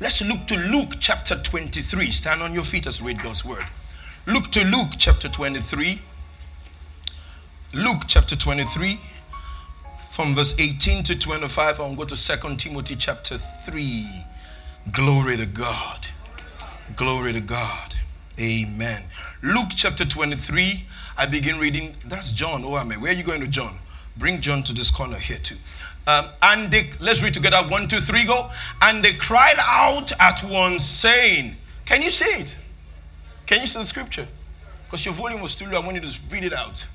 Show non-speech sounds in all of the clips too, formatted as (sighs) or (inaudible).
Let's look to Luke chapter 23. Stand on your feet as read God's word. Look to Luke chapter 23. Luke chapter 23 from verse 18 to 25. I'll go to 2 Timothy chapter 3. Glory to God. Glory to God. Amen. Luke chapter 23. I begin reading. That's John. Oh, amen. Where are you going to John? Bring John to this corner here too. Um, and they, let's read together. One, two, three, go. And they cried out at once, saying, Can you see it? Can you see the scripture? Because your volume was too low. I want you to read it out.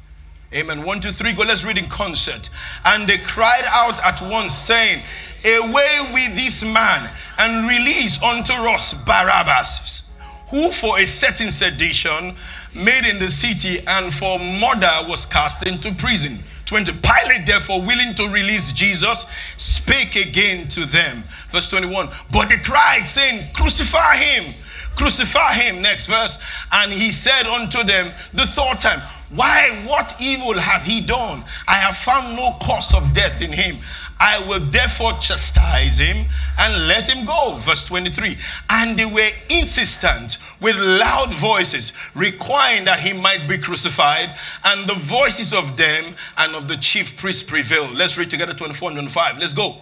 Amen. One, two, three, go. Let's read in concert. And they cried out at once, saying, Away with this man and release unto us Barabbas, who for a certain sedition made in the city and for murder was cast into prison. 20. Pilate, therefore, willing to release Jesus, spake again to them. Verse 21. But they cried, saying, Crucify him, crucify him. Next verse. And he said unto them the third time, Why, what evil hath he done? I have found no cause of death in him. I will therefore chastise him and let him go. Verse 23. And they were insistent with loud voices, requiring that he might be crucified. And the voices of them and of the chief priests prevailed. Let's read together 24 and 25. Let's go.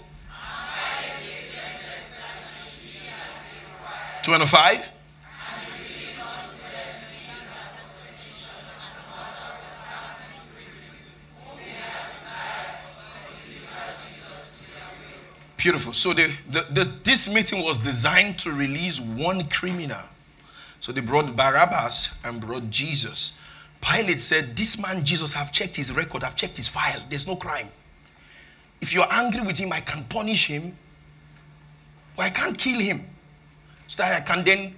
25. Beautiful. So the, the, the, this meeting was designed to release one criminal. So they brought Barabbas and brought Jesus. Pilate said, This man Jesus, I've checked his record, I've checked his file. There's no crime. If you're angry with him, I can punish him. Or I can't kill him. So that I can then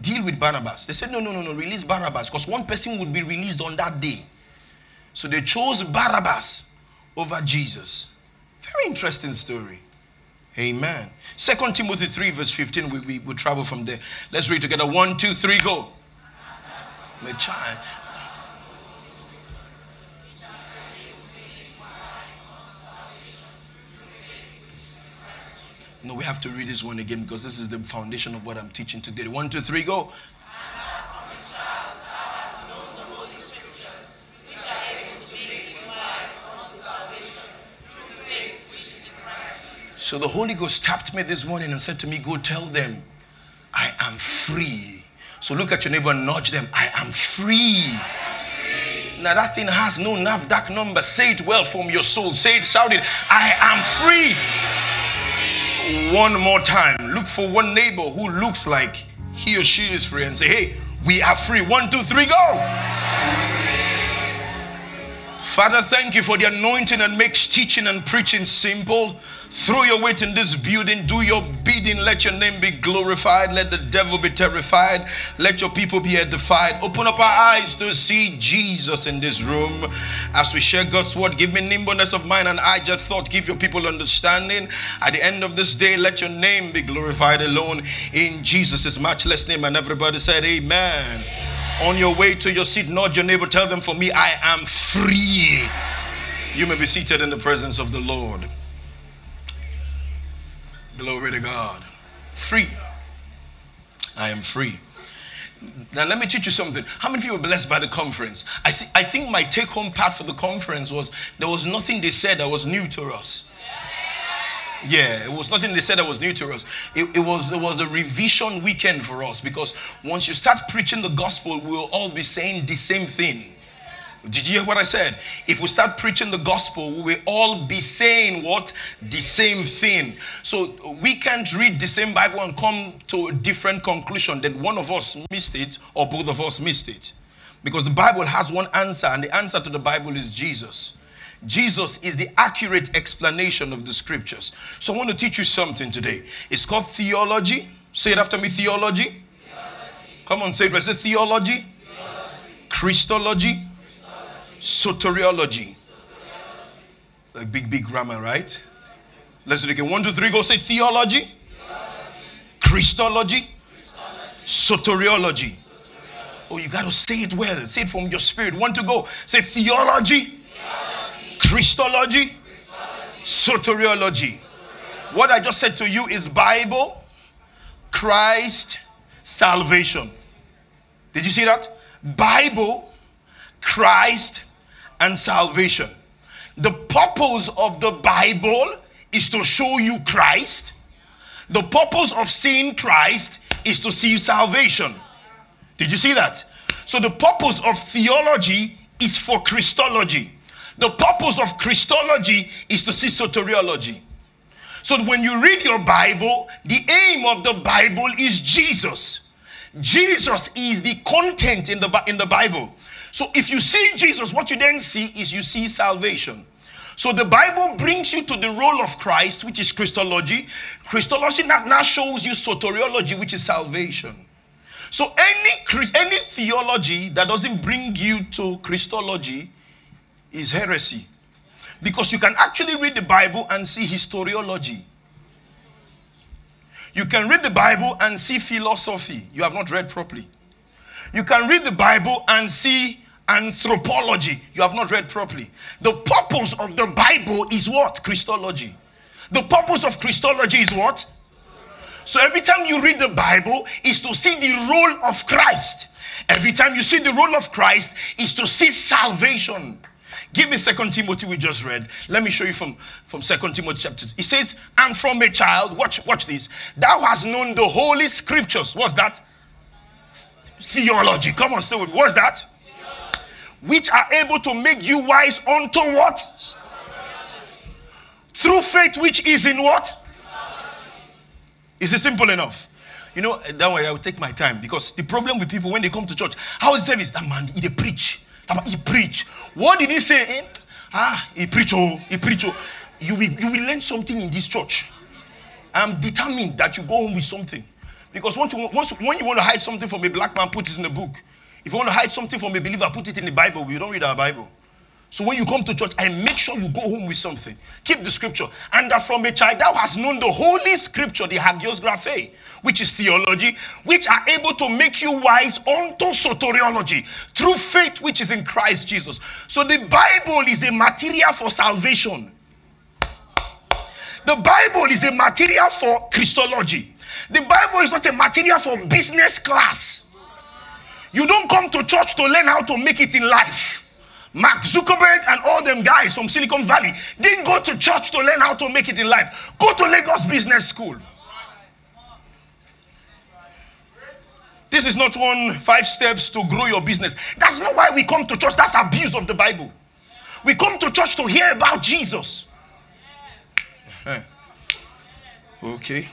deal with Barabbas. They said, No, no, no, no, release Barabbas. Because one person would be released on that day. So they chose Barabbas over Jesus. Very interesting story. Amen. Second Timothy 3, verse 15. We, we, we travel from there. Let's read together. One, two, three, go. No, we have to read this one again because this is the foundation of what I'm teaching today. One, two, three, go. So the Holy Ghost tapped me this morning and said to me, Go tell them, I am free. So look at your neighbor and nudge them, I am free. Now that thing has no NAFDAC number. Say it well from your soul. Say it, shout it, I am free. One more time. Look for one neighbor who looks like he or she is free and say, Hey, we are free. One, two, three, go. Father, thank you for the anointing that makes teaching and preaching simple. Throw your weight in this building. Do your bidding. Let your name be glorified. Let the devil be terrified. Let your people be edified. Open up our eyes to see Jesus in this room. As we share God's word, give me nimbleness of mind and I just thought, give your people understanding. At the end of this day, let your name be glorified alone in Jesus' matchless name. And everybody said, Amen. On your way to your seat, nod your neighbor, tell them, For me, I am free. You may be seated in the presence of the Lord. Glory to God. Free. I am free. Now let me teach you something. How many of you were blessed by the conference? I see, I think my take-home part for the conference was there was nothing they said that was new to us. Yeah, it was nothing they said that was new to us. It, it, was it was a revision weekend for us because once you start preaching the gospel, we'll all be saying the same thing. Did you hear what I said? If we start preaching the gospel, we will all be saying what? The same thing. So we can't read the same Bible and come to a different conclusion. Then one of us missed it or both of us missed it. Because the Bible has one answer, and the answer to the Bible is Jesus. Jesus is the accurate explanation of the scriptures. So I want to teach you something today. It's called theology. Say it after me theology. theology. Come on, say it. Say theology, theology. Christology, soteriology. Like big, big grammar, right? Let's do it again. One, two, three, go say theology. Christology, Christology. soteriology. Oh, you got to say it well. Say it from your spirit. One to go. Say theology, Christology, soteriology. What I just said to you is Bible, Christ, salvation. Did you see that? Bible, Christ, and salvation. The purpose of the Bible is to show you Christ. The purpose of seeing Christ is to see salvation. Did you see that? So the purpose of theology is for Christology. The purpose of Christology is to see soteriology. So when you read your Bible, the aim of the Bible is Jesus. Jesus is the content in the, in the Bible. So if you see Jesus, what you then see is you see salvation. So the Bible brings you to the role of Christ, which is Christology. Christology now, shows you soteriology, which is salvation. So any any theology that doesn't bring you to Christology is heresy. Because you can actually read the Bible and see historiology. You can read the Bible and see philosophy. You have not read properly. You can read the Bible and see anthropology. You have not read properly. The purpose of the Bible is what? Christology. The purpose of Christology is what? So every time you read the Bible is to see the role of Christ. Every time you see the role of Christ is to see salvation. Give me Second Timothy we just read. Let me show you from from Second Timothy chapter. It says, "And from a child, watch watch this. Thou hast known the holy scriptures. What's that? Theology. Come on, stay with me. What's that? Which are able to make you wise unto what? Through faith, which is in what? Is it simple enough? You know, that way I will take my time because the problem with people when they come to church, how is service? That man, he preach. He preach. What did he say? Eh? Ah, he preach. Oh, he preach. Oh. You will, you will learn something in this church. I'm determined that you go home with something. Because once you, once, when you want to hide something from a black man, put it in the book. If you want to hide something from a believer, put it in the Bible. We don't read our Bible. So when you come to church, I make sure you go home with something. Keep the scripture. And that from a child thou hast known the holy scripture, the hagiosgraphe, which is theology, which are able to make you wise unto soteriology through faith which is in Christ Jesus. So the Bible is a material for salvation. The Bible is a material for Christology. The Bible is not a material for business class. You don't come to church to learn how to make it in life. Mark Zuckerberg and all them guys from Silicon Valley didn't go to church to learn how to make it in life. Go to Lagos Business School. This is not one five steps to grow your business. That's not why we come to church. That's abuse of the Bible. We come to church to hear about Jesus. Uh-huh. Okay.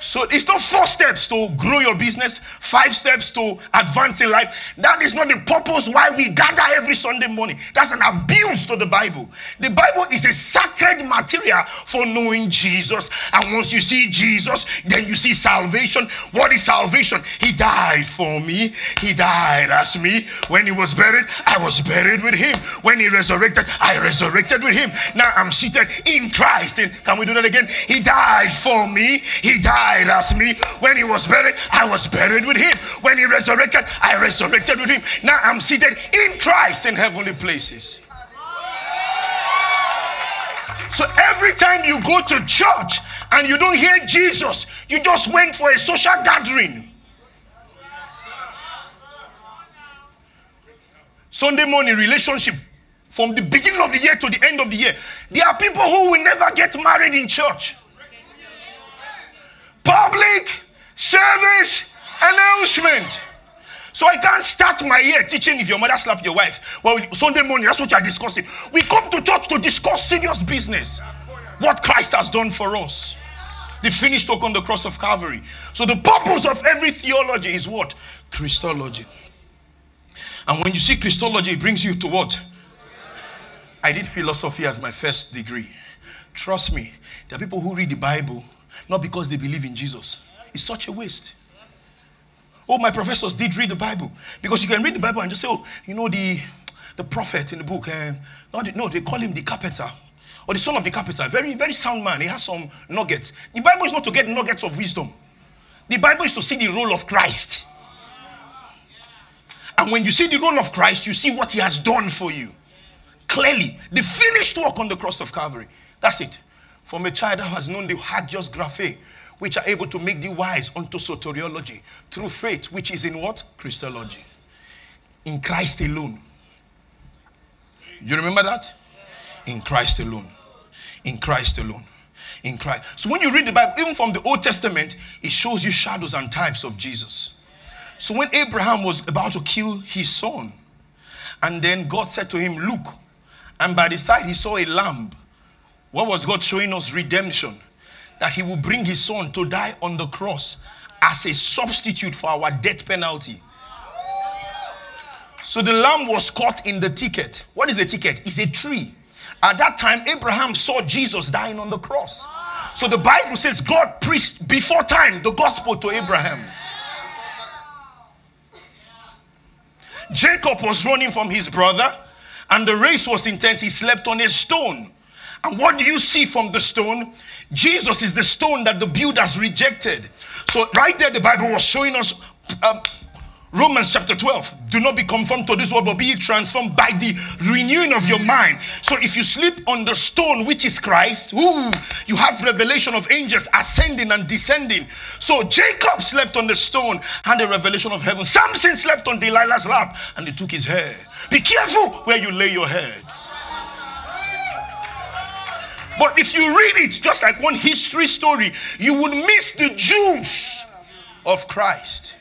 So it's not four steps to grow your business, five steps to advance in life. That is not the purpose why we gather every Sunday morning. That's an abuse to the Bible. The Bible is a sacred material for knowing Jesus. And once you see Jesus, then you see salvation. What is salvation? He died for me. He died as me. When he was buried, I was buried with him. When he resurrected, I resurrected with him. Now I'm seated in Christ. And can we do that again? He died for me. He died died as me. When he was buried, I was buried with him. When he resurrected, I resurrected with him. Now I'm seated in Christ in heavenly places. So every time you go to church and you don't hear Jesus, you just went for a social gathering. Sunday morning relationship from the beginning of the year to the end of the year. There are people who will never get married in church public service announcement. So I can't start my year teaching if your mother slapped your wife. Well, Sunday morning, that's what you are discussing. We come to church to discuss serious business. What Christ has done for us. The finished work on the cross of Calvary. So the purpose of every theology is what? Christology. And when you see Christology, it brings you to what? I did philosophy as my first degree. Trust me, there are people who read the Bible not because they believe in Jesus. It's such a waste. Oh, my professors did read the Bible because you can read the Bible and just say, oh, you know, the, the prophet in the book, uh, no, no, they call him the carpenter or the son of the carpenter. Very, very sound man. He has some nuggets. The Bible is not to get nuggets of wisdom, the Bible is to see the role of Christ. And when you see the role of Christ, you see what he has done for you. Clearly, the finished work on the cross of Calvary. That's it from a child that has known the hagios graphe, which are able to make thee wise unto soteriology, through faith, which is in what? Christology. In Christ alone. You remember that? In Christ alone. In Christ alone. In Christ. So when you read the Bible, even from the Old Testament, it shows you shadows and types of Jesus. So when Abraham was about to kill his son, and then God said to him, Look, and by the side he saw a lamb. What was God showing us? Redemption. That he will bring his son to die on the cross as a substitute for our death penalty. So the lamb was caught in the ticket. What is a ticket? It's a tree. At that time, Abraham saw Jesus dying on the cross. So the Bible says God preached before time the gospel to Abraham. Jacob was running from his brother, and the race was intense. He slept on a stone. And what do you see from the stone? Jesus is the stone that the builders rejected. So, right there, the Bible was showing us um, Romans chapter 12. Do not be conformed to this world, but be transformed by the renewing of your mind. So if you sleep on the stone, which is Christ, ooh, you have revelation of angels ascending and descending. So Jacob slept on the stone, had a revelation of heaven. Samson slept on Delilah's lap, and they took his hair. Be careful where you lay your head. But if you read it just like one history story, you would miss the juice of Christ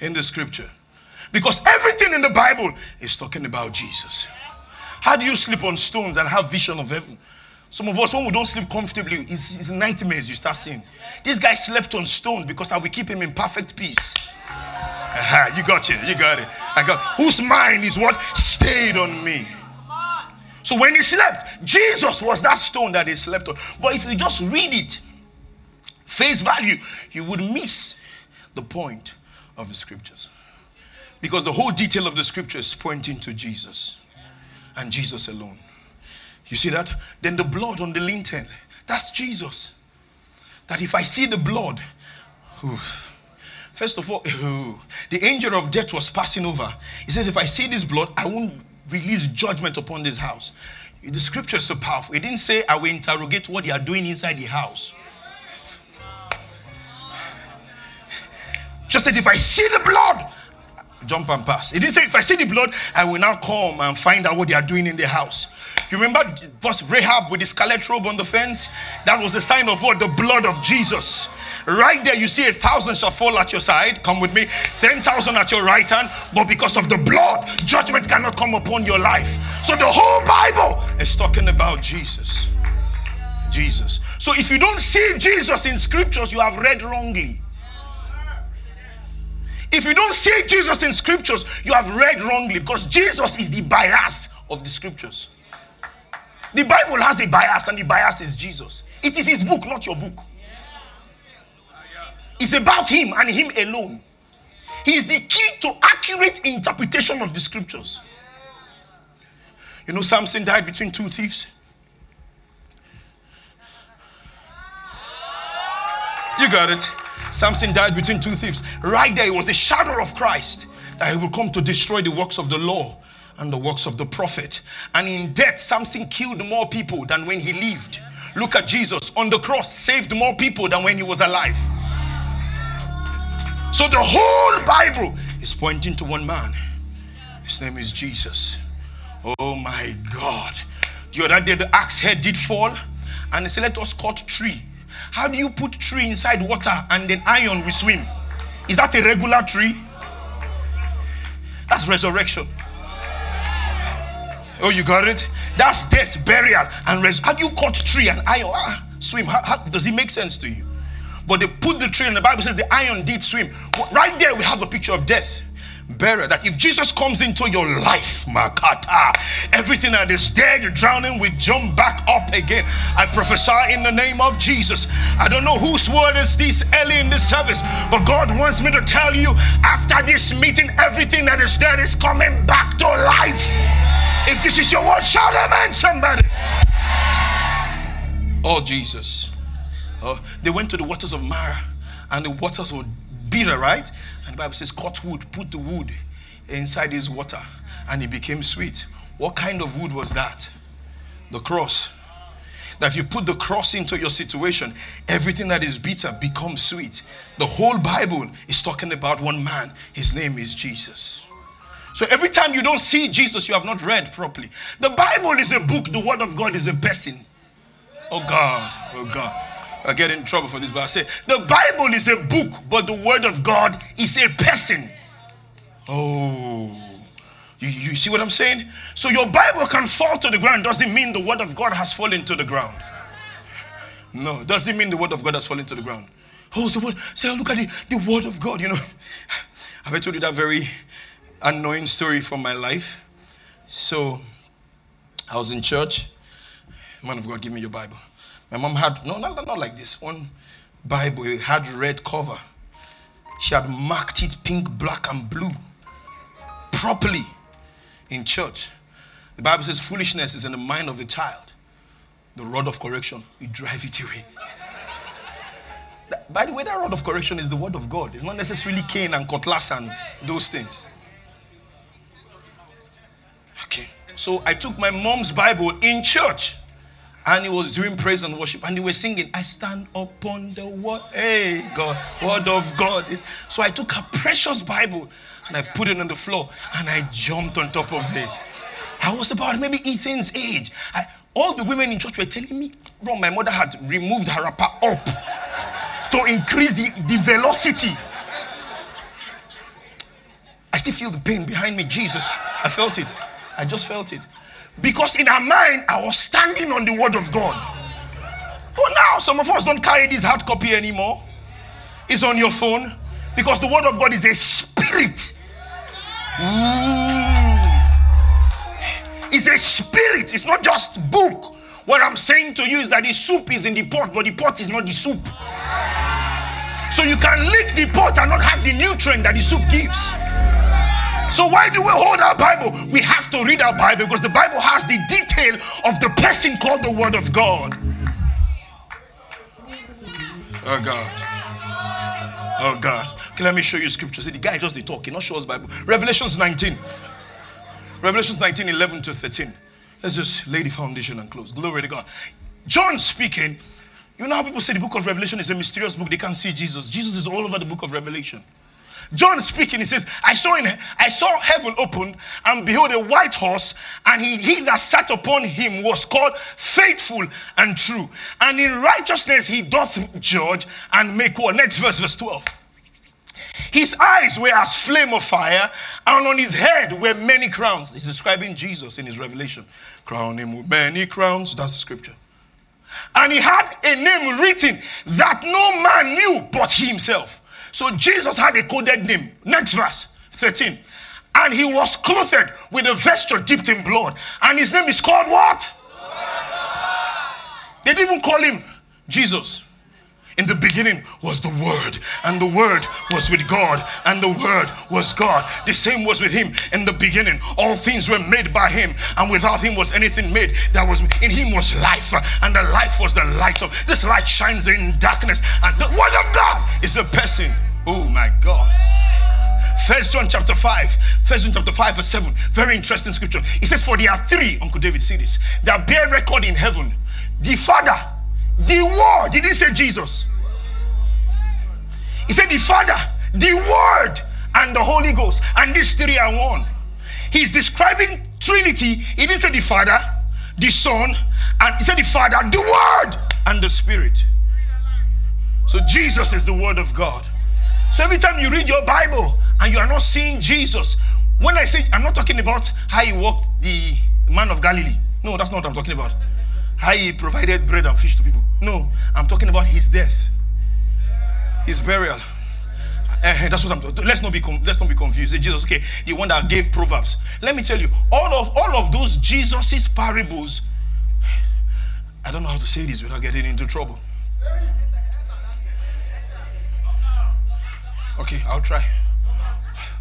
in the scripture. Because everything in the Bible is talking about Jesus. How do you sleep on stones and have vision of heaven? Some of us, when we don't sleep comfortably, it's, it's nightmares you start seeing. This guy slept on stones because I will keep him in perfect peace. Uh-huh, you got it. You got it. I got whose mind is what stayed on me. So when he slept, Jesus was that stone that he slept on. But if you just read it, face value, you would miss the point of the scriptures. Because the whole detail of the scripture is pointing to Jesus and Jesus alone. You see that? Then the blood on the lintel, that's Jesus. That if I see the blood, first of all, (laughs) the angel of death was passing over. He said, If I see this blood, I won't release judgment upon this house. The scripture is so powerful. It didn't say, I will interrogate what they are doing inside the house. Just said, if I see the blood, jump and pass. It didn't say, if I see the blood, I will now come and find out what they are doing in the house. You remember was Rahab with the scarlet robe on the fence? That was a sign of what? The blood of Jesus. Right there, you see a thousand shall fall at your side. Come with me. Ten thousand at your right hand. But because of the blood, judgment cannot come upon your life. So the whole Bible is talking about Jesus. Jesus. So if you don't see Jesus in scriptures, you have read wrongly. If you don't see Jesus in scriptures, you have read wrongly because Jesus is the bias of the scriptures. The Bible has a bias, and the bias is Jesus. It is his book, not your book. It's about him and him alone. He is the key to accurate interpretation of the scriptures. You know, Samson died between two thieves. You got it. Samson died between two thieves. Right there, it was a shadow of Christ that he will come to destroy the works of the law and the works of the prophet. And in death, Samson killed more people than when he lived. Look at Jesus on the cross, saved more people than when he was alive. So the whole Bible is pointing to one man. His name is Jesus. Oh my God. The other day, the axe head did fall, and he said, Let us cut tree how do you put tree inside water and then iron will swim? Is that a regular tree? That's resurrection. Oh, you got it? That's death, burial, and res. How do you cut tree and iron ah, swim? How, how, does it make sense to you? But they put the tree, and the Bible says the iron did swim. Right there, we have a picture of death bearer that if Jesus comes into your life, Makata, everything that is dead, drowning, will jump back up again. I prophesy in the name of Jesus. I don't know whose word is this early in this service, but God wants me to tell you after this meeting, everything that is dead is coming back to life. If this is your word, shout amen, somebody. Oh, Jesus. Oh, they went to the waters of Marah, and the waters were bitter, right? And the Bible says, cut wood, put the wood inside his water, and it became sweet. What kind of wood was that? The cross. that if you put the cross into your situation, everything that is bitter becomes sweet. The whole Bible is talking about one man. His name is Jesus. So every time you don't see Jesus, you have not read properly. The Bible is a book, the Word of God is a person. Oh God, oh God. I get in trouble for this, but I say the Bible is a book, but the Word of God is a person. Oh. You, you see what I'm saying? So your Bible can fall to the ground doesn't mean the word of God has fallen to the ground. No, doesn't mean the word of God has fallen to the ground. Oh, the word. Say, look at the, the word of God. You know, (sighs) have I told you that very annoying story from my life? So, I was in church. Man of God, give me your Bible. My mom had no, not, not like this. One Bible it had red cover. She had marked it pink, black, and blue properly in church. The Bible says foolishness is in the mind of the child. The rod of correction, you drive it away. By the way, that rod of correction is the word of God. It's not necessarily cane and cutlass and those things. So I took my mom's Bible in church and he was doing praise and worship and they were singing, I stand upon the word. Hey, God, word of God. So I took her precious Bible and I put it on the floor and I jumped on top of it. I was about maybe Ethan's age. I, all the women in church were telling me, bro, my mother had removed her wrapper up to increase the, the velocity. I still feel the pain behind me. Jesus, I felt it. I just felt it. Because in her mind, I was standing on the word of God. But now, some of us don't carry this hard copy anymore. It's on your phone because the word of God is a spirit Ooh. it's a spirit, it's not just book. What I'm saying to you is that the soup is in the pot, but the pot is not the soup. So you can lick the pot and not have the nutrient that the soup gives. So why do we hold our Bible? We have to read our Bible because the Bible has the detail of the person called the Word of God. Oh God. Oh God. Okay, let me show you scripture. See, the guy just the talk, he not show us Bible. Revelations 19. Revelations 19, 11 to 13. Let's just lay the foundation and close. Glory to God. John speaking. You know how people say the book of Revelation is a mysterious book, they can't see Jesus. Jesus is all over the book of Revelation. John speaking, he says, I saw in I saw heaven opened, and behold, a white horse, and he, he that sat upon him was called faithful and true. And in righteousness he doth judge and make war. Next verse, verse 12. His eyes were as flame of fire, and on his head were many crowns. He's describing Jesus in his revelation. Crown him with many crowns. That's the scripture. And he had a name written that no man knew but himself. So Jesus had a coded name. Next verse 13. And he was clothed with a vesture dipped in blood. And his name is called what? They didn't even call him Jesus. In the beginning was the Word, and the Word was with God, and the Word was God. The same was with Him in the beginning. All things were made by Him, and without Him was anything made that was in Him was life, and the life was the light of this light shines in darkness, and the Word of God is a person. Oh my God. First John chapter 5, First John chapter 5, verse 7. Very interesting scripture. It says, For there are three, Uncle David, see this, that bear record in heaven. The Father, the Word. Did he say Jesus? He said the Father, the Word, and the Holy Ghost. And these three are one. He's describing Trinity. He didn't say the Father, the Son, and he said the Father, the Word, and the Spirit. So Jesus is the Word of God. So every time you read your Bible and you are not seeing Jesus, when I say I'm not talking about how he walked the man of Galilee. No, that's not what I'm talking about. How he provided bread and fish to people. No, I'm talking about his death, his burial. Uh, that's what I'm. Let's not be let's not be confused. Jesus, okay, the one that gave proverbs. Let me tell you, all of all of those Jesus's parables. I don't know how to say this without getting into trouble. Okay, I'll try.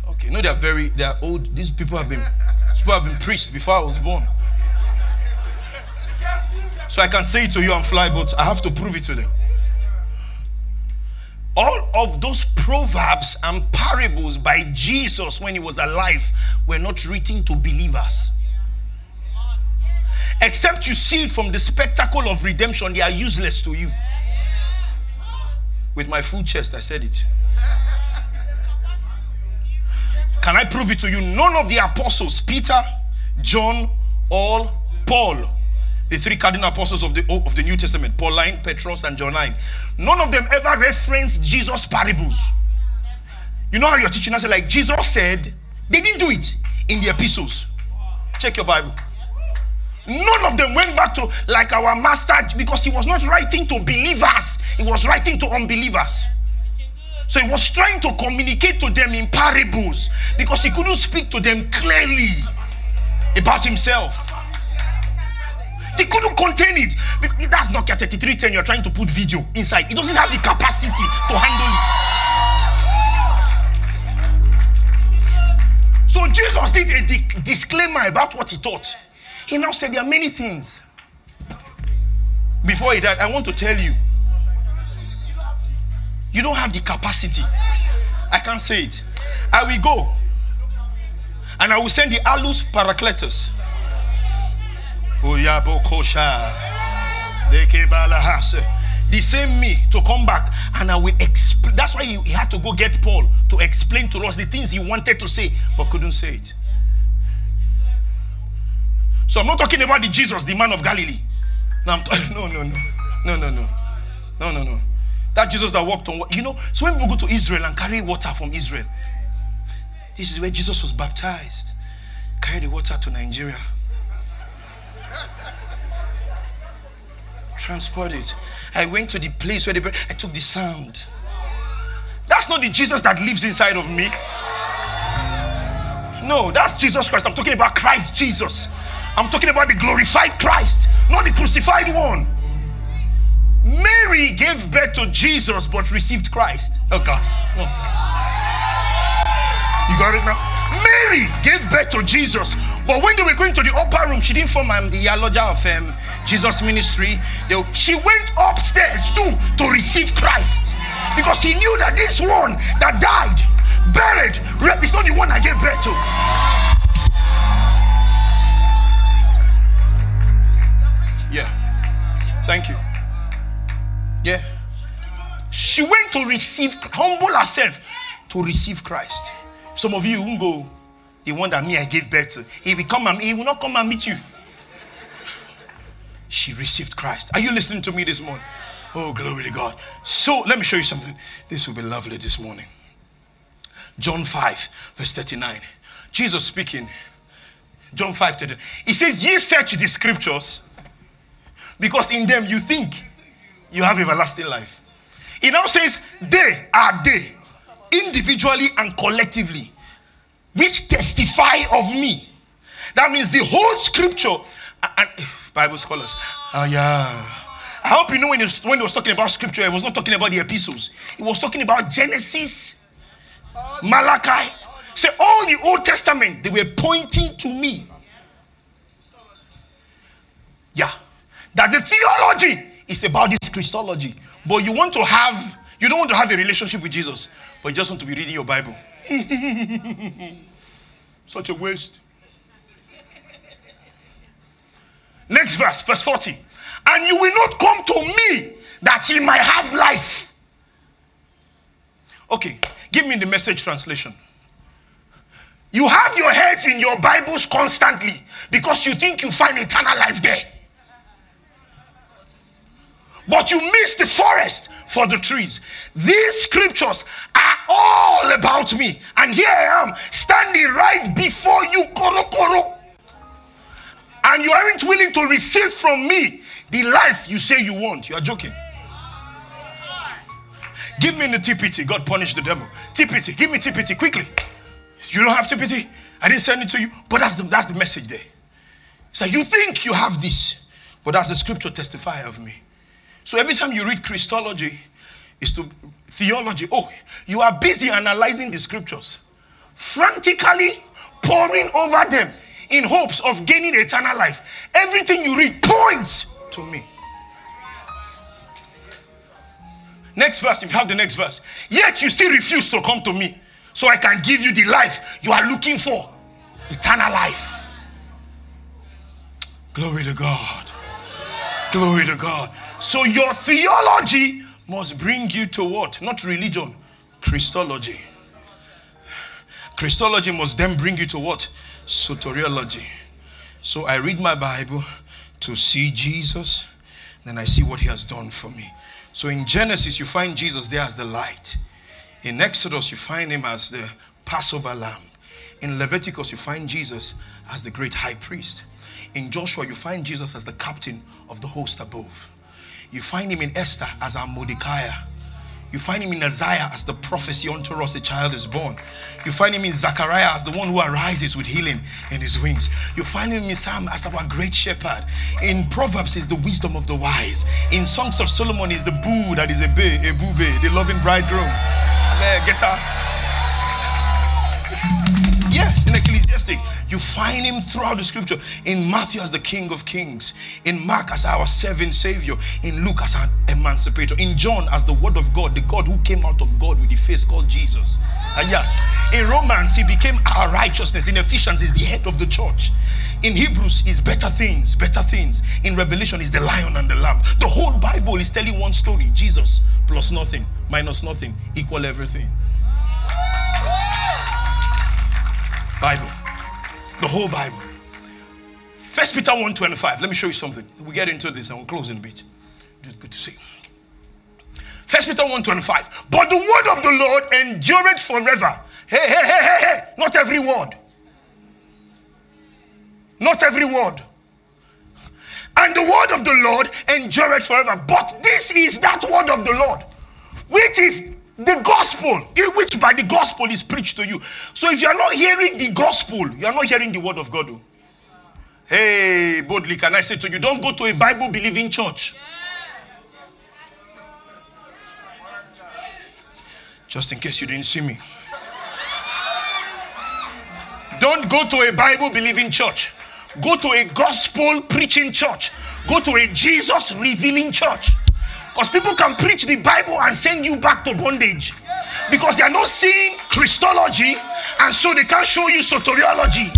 Okay, no, they're very they're old. These people have been these people have been preached before I was born. So I can say it to you and fly, but I have to prove it to them. All of those proverbs and parables by Jesus when he was alive were not written to believers. except you see it from the spectacle of redemption, they are useless to you. With my full chest, I said it. Can I prove it to you? None of the apostles, Peter, John, or Paul, the three cardinal apostles of the, of the New Testament, Pauline, Petros, and Johannine, none of them ever referenced Jesus' parables. You know how you're teaching us? Like Jesus said, they didn't do it in the epistles. Check your Bible. None of them went back to like our master because he was not writing to believers, he was writing to unbelievers. So he was trying to communicate to them in parables because he couldn't speak to them clearly about himself. Contain it. That's Nokia 3310 you're trying to put video inside. It doesn't have the capacity to handle it. So Jesus did a di- disclaimer about what he taught. He now said there are many things. Before he died, I want to tell you you don't have the capacity. I can't say it. I will go and I will send the Allos Parakletos. The same me to come back and I will explain. That's why he, he had to go get Paul to explain to us the things he wanted to say but couldn't say it. So I'm not talking about the Jesus, the man of Galilee. No, I'm t- (laughs) no, no, no, no, no, no, no, no, no. That Jesus that walked on water. You know, so when people go to Israel and carry water from Israel, this is where Jesus was baptized. Carry the water to Nigeria. Transport it. I went to the place where they I took the sound. That's not the Jesus that lives inside of me. No, that's Jesus Christ. I'm talking about Christ Jesus. I'm talking about the glorified Christ, not the crucified one. Mary gave birth to Jesus but received Christ. Oh God. No. You got it now? Mary gave birth to Jesus, but when they were going to the upper room, she didn't form um, the theology of um, Jesus ministry. They, she went upstairs too to receive Christ because she knew that this one that died, buried, is not the one I gave birth to. Yeah. Thank you. Yeah. She went to receive, humble herself to receive Christ. Some of you will go, the one that me I gave birth to. He will come and he will not come and meet you. She received Christ. Are you listening to me this morning? Oh, glory to God. So let me show you something. This will be lovely this morning. John 5, verse 39. Jesus speaking. John 5 39. He says, Ye search the scriptures because in them you think you have everlasting life. He now says, They are they, individually and collectively, which testify of me. That means the whole scripture, and (sighs) Bible scholars, ah, yeah. I hope you know when he, was, when he was talking about scripture, he was not talking about the epistles. He was talking about Genesis, Malachi. Say all the Old Testament, they were pointing to me. Yeah. That the theology is about this Christology. But you want to have, you don't want to have a relationship with Jesus, but you just want to be reading your Bible. (laughs) Such a waste. Next verse, verse 40. And you will not come to me that ye might have life. Okay, give me the message translation. You have your heads in your Bibles constantly because you think you find eternal life there. But you miss the forest for the trees. These scriptures are all about me. And here I am standing right before you, koro koro. And you aren't willing to receive from me the life you say you want. You are joking. Give me the TPT. God punish the devil. TPT. Give me TPT quickly. You don't have TPT. I didn't send it to you. But that's the, that's the message there. So you think you have this, but that's the scripture testify of me. So every time you read Christology, is to theology. Oh, you are busy analyzing the scriptures, frantically poring over them in hopes of gaining eternal life. Everything you read points to me. Next verse, if you have the next verse. Yet you still refuse to come to me so I can give you the life you are looking for eternal life. Glory to God. Glory to God. So your theology must bring you to what? Not religion, Christology. Christology must then bring you to what? Soteriology. So I read my Bible to see Jesus, then I see what he has done for me. So in Genesis, you find Jesus there as the light. In Exodus, you find him as the Passover lamb. In Leviticus, you find Jesus as the great high priest. In Joshua, you find Jesus as the captain of the host above. You find him in Esther as our Mordecai. You find him in Isaiah as the prophecy unto us a child is born. You find him in Zechariah as the one who arises with healing in his wings. You find him in Psalm as our great shepherd. In Proverbs is the wisdom of the wise. In Songs of Solomon is the boo that is a bay, a boo the loving bridegroom. Man, get out. Yes, in Ecclesiastic, you find him throughout the scripture. In Matthew as the King of Kings, in Mark as our serving Savior, in Luke as an emancipator, in John as the Word of God, the God who came out of God with the face called Jesus. Uh, yeah. In Romans, he became our righteousness. In Ephesians, he's the head of the church. In Hebrews, is better things, better things. In Revelation, is the lion and the lamb. The whole Bible is telling one story Jesus plus nothing, minus nothing, equal everything. Bible. The whole Bible. First Peter 1.25. Let me show you something. We get into this and we'll close in a bit. Good to see. First Peter 1.25. But the word of the Lord endureth forever. Hey, hey, hey, hey, hey. Not every word. Not every word. And the word of the Lord endureth forever. But this is that word of the Lord, which is the gospel, in which by the gospel is preached to you. So if you are not hearing the gospel, you are not hearing the word of God. Oh. Hey, boldly, can I say to you, don't go to a Bible believing church. Just in case you didn't see me. Don't go to a Bible believing church. Go to a gospel preaching church. Go to a Jesus revealing church. Because people can preach the Bible and send you back to bondage. Because they are not seeing Christology, and so they can't show you soteriology.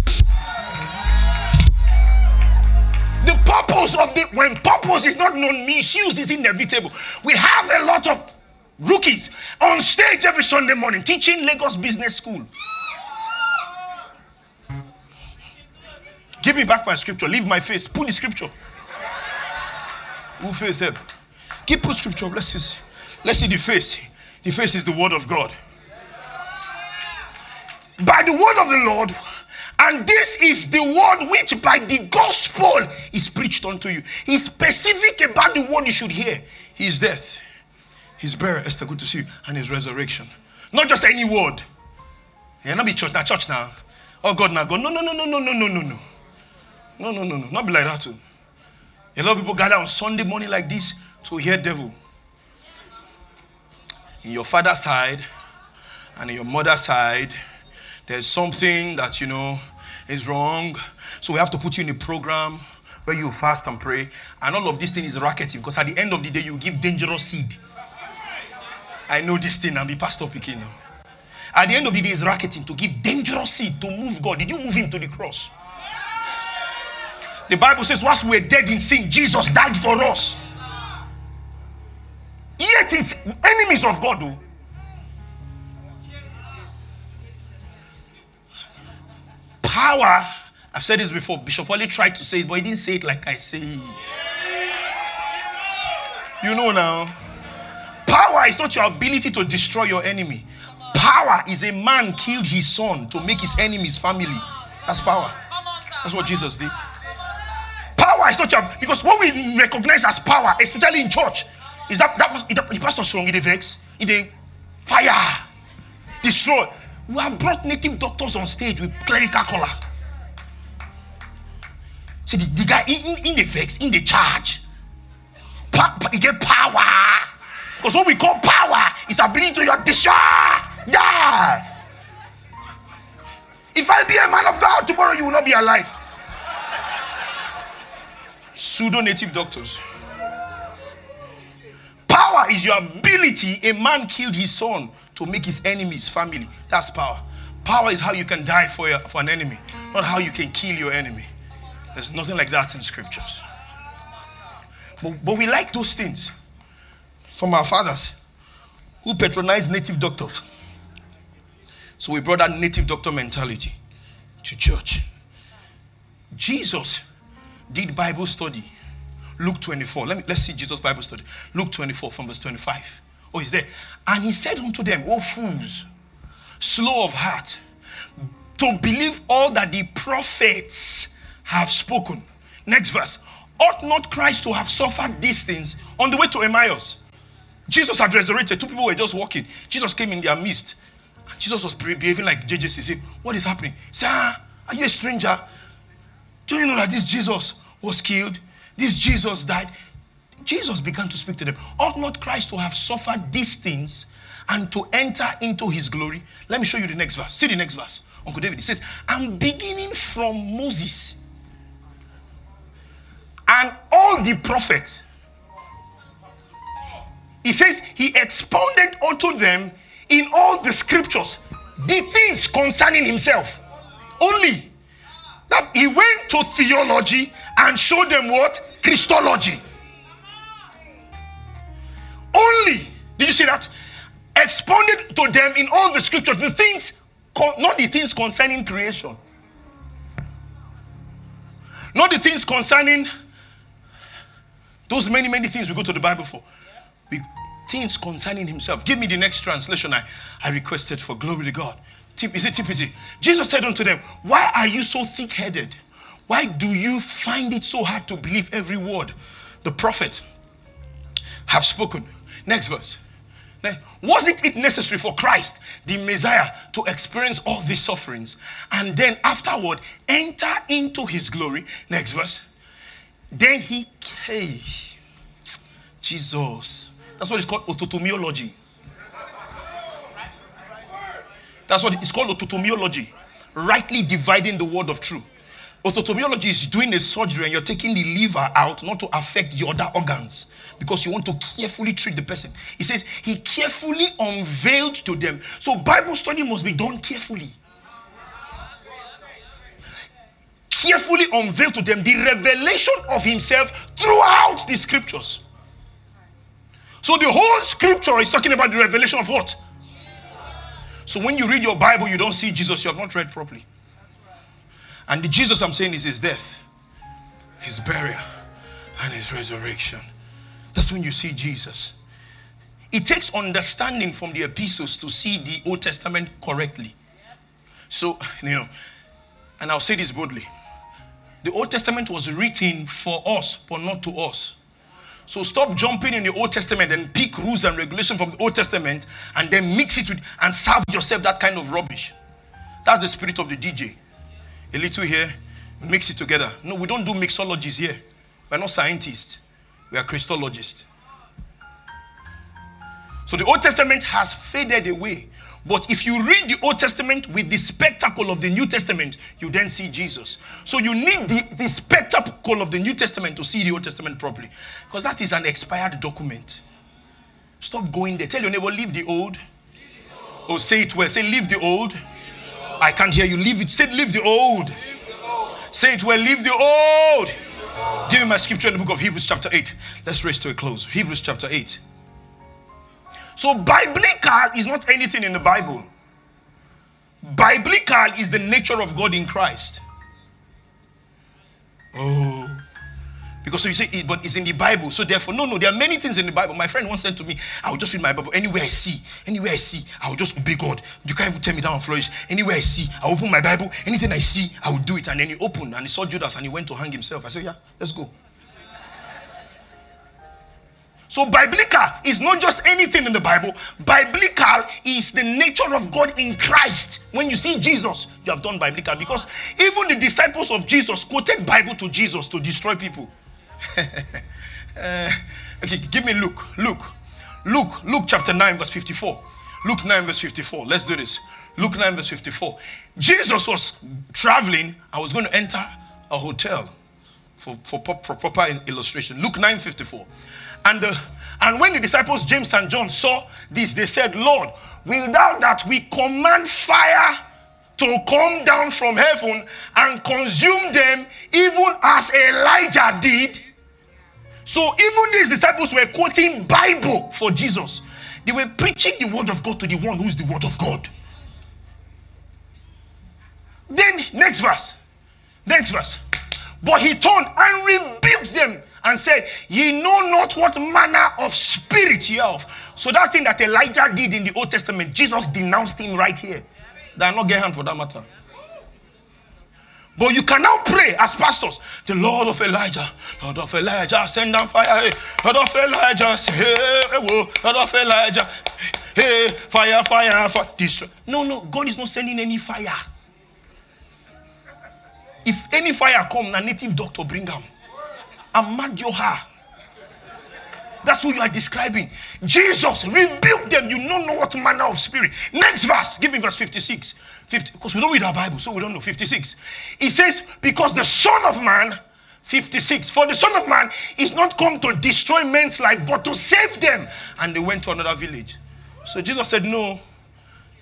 The purpose of the when purpose is not known, misuse is inevitable. We have a lot of rookies on stage every Sunday morning teaching Lagos Business School. Give me back my scripture. Leave my face. Put the scripture. Who face help? Keep put scripture. Let's see. Let's see the face. The face is the word of God. By the word of the Lord, and this is the word which by the gospel is preached unto you. He's specific about the word you should hear. His death, his burial, Esther, good to see you, and his resurrection. Not just any word. Yeah, not be church now, church now. Oh God, now God. No, no, no, no, no, no, no, no, no. No, no, no, no. Not be like that too. A lot of people gather on Sunday morning like this to hear devil. In your father's side and in your mother's side, there's something that you know is wrong. So we have to put you in a program where you fast and pray. And all of this thing is racketing because at the end of the day, you give dangerous seed. I know this thing, I'm the pastor picking now. At the end of the day, it's racketing to give dangerous seed to move God. Did you move him to the cross? The Bible says, once we're dead in sin, Jesus died for us. Yet it's enemies of God. Though. Power, I've said this before. Bishop Wally tried to say it, but he didn't say it like I say it. You know now. Power is not your ability to destroy your enemy. Power is a man killed his son to make his enemies family. That's power. That's what Jesus did. Power is not your because what we recognize as power, especially in church, is that that was the pastor strong in the vex, in the fire, destroy. We have brought native doctors on stage with clerical collar. See the, the guy in, in, the vex, in the charge. Pa, pa, he get power. Because what we call power is ability to your destroy. If I be a man of God tomorrow, you will not be alive. Pseudo native doctors. Power is your ability. A man killed his son to make his enemies family. That's power. Power is how you can die for, your, for an enemy, not how you can kill your enemy. There's nothing like that in scriptures. But, but we like those things from our fathers who patronize native doctors. So we brought that native doctor mentality to church. Jesus did Bible study. Luke 24. Let me let's see Jesus' Bible study. Luke 24 from verse 25. Oh, he's there. And he said unto them, O fools, slow of heart, to believe all that the prophets have spoken. Next verse. Ought not Christ to have suffered these things on the way to Emmaus? Jesus had resurrected. Two people were just walking. Jesus came in their midst. And Jesus was behaving like JJC. Say, what is happening? Say, ah, are you a stranger? Do you know that this Jesus was killed? This Jesus died. Jesus began to speak to them. Ought not Christ to have suffered these things and to enter into his glory? Let me show you the next verse. See the next verse. Uncle David, he says, I'm beginning from Moses and all the prophets. He says, He expounded unto them in all the scriptures the things concerning Himself. Only that He went to theology and showed them what? Christology. Only. Did you see that? Expounded to them in all the scriptures the things, not the things concerning creation, not the things concerning those many, many things we go to the Bible for. The things concerning himself. Give me the next translation I, I requested for. Glory to God. Is it TPT? Jesus said unto them, Why are you so thick headed? Why do you find it so hard to believe every word the prophet have spoken? Next verse. Wasn't it necessary for Christ, the Messiah, to experience all these sufferings and then afterward enter into his glory? Next verse. Then he came. Jesus. That's what it's called autotomiology. That's what it's called autotomiology. Rightly dividing the word of truth. Autotomiology is doing a surgery and you're taking the liver out not to affect the other organs because you want to carefully treat the person. He says he carefully unveiled to them. So Bible study must be done carefully carefully unveiled to them the revelation of himself throughout the scriptures. So the whole scripture is talking about the revelation of what? So when you read your Bible, you don't see Jesus, you have not read properly. And the Jesus I'm saying is his death, his burial, and his resurrection. That's when you see Jesus. It takes understanding from the epistles to see the Old Testament correctly. So, (laughs) you know, and I'll say this boldly the Old Testament was written for us, but not to us. So stop jumping in the Old Testament and pick rules and regulations from the Old Testament and then mix it with and serve yourself that kind of rubbish. That's the spirit of the DJ. A little here, mix it together. No, we don't do mixologies here. We're not scientists, we are Christologists. So the Old Testament has faded away. But if you read the Old Testament with the spectacle of the New Testament, you then see Jesus. So you need the, the spectacle of the New Testament to see the Old Testament properly. Because that is an expired document. Stop going there. Tell your neighbor, leave the old. Or oh, say it well. Say, leave the old. I can't hear you. Leave it. Say, leave the old. Say it well. Leave the old. Give me my scripture in the book of Hebrews, chapter 8. Let's race to a close. Hebrews, chapter 8. So, biblical is not anything in the Bible. Biblical is the nature of God in Christ. Oh. Because so you say, it, but it's in the Bible. So therefore, no, no, there are many things in the Bible. My friend once said to me, I will just read my Bible. Anywhere I see, anywhere I see, I will just obey God. You can't even tell me down and flourish. Anywhere I see, I open my Bible. Anything I see, I will do it. And then he opened and he saw Judas and he went to hang himself. I said, yeah, let's go. So, biblical is not just anything in the Bible. Biblical is the nature of God in Christ. When you see Jesus, you have done biblical because even the disciples of Jesus quoted Bible to Jesus to destroy people. Uh, (laughs) okay, give me Luke. Luke. Luke. Luke chapter 9, verse 54. Luke 9, verse 54. Let's do this. Luke 9, verse 54. Jesus was traveling. I was going to enter a hotel for, for, for proper illustration. Luke 9, 54. And, the, and when the disciples James and John saw this, they said, Lord, will thou that we command fire to come down from heaven and consume them, even as Elijah did. So even these disciples were quoting Bible for Jesus. They were preaching the word of God to the one who is the word of God. Then next verse. Next verse. But he turned and rebuked them and said, Ye know not what manner of spirit ye have. So that thing that Elijah did in the Old Testament, Jesus denounced him right here. They are not get hand for that matter. But you can now pray as pastors. The Lord of Elijah, Lord of Elijah, send down fire. Hey, Lord of Elijah, say, hey, whoa, Lord of Elijah, hey, fire, fire, fire. Destroy. No, no, God is not sending any fire. If any fire come, a native doctor bring them. Amadioha. That's what you are describing. Jesus rebuked them. You don't know what manner of spirit. Next verse. Give me verse 56. 50, because we don't read our Bible, so we don't know. 56. He says, Because the Son of Man, 56. For the Son of Man is not come to destroy men's life, but to save them. And they went to another village. So Jesus said, No.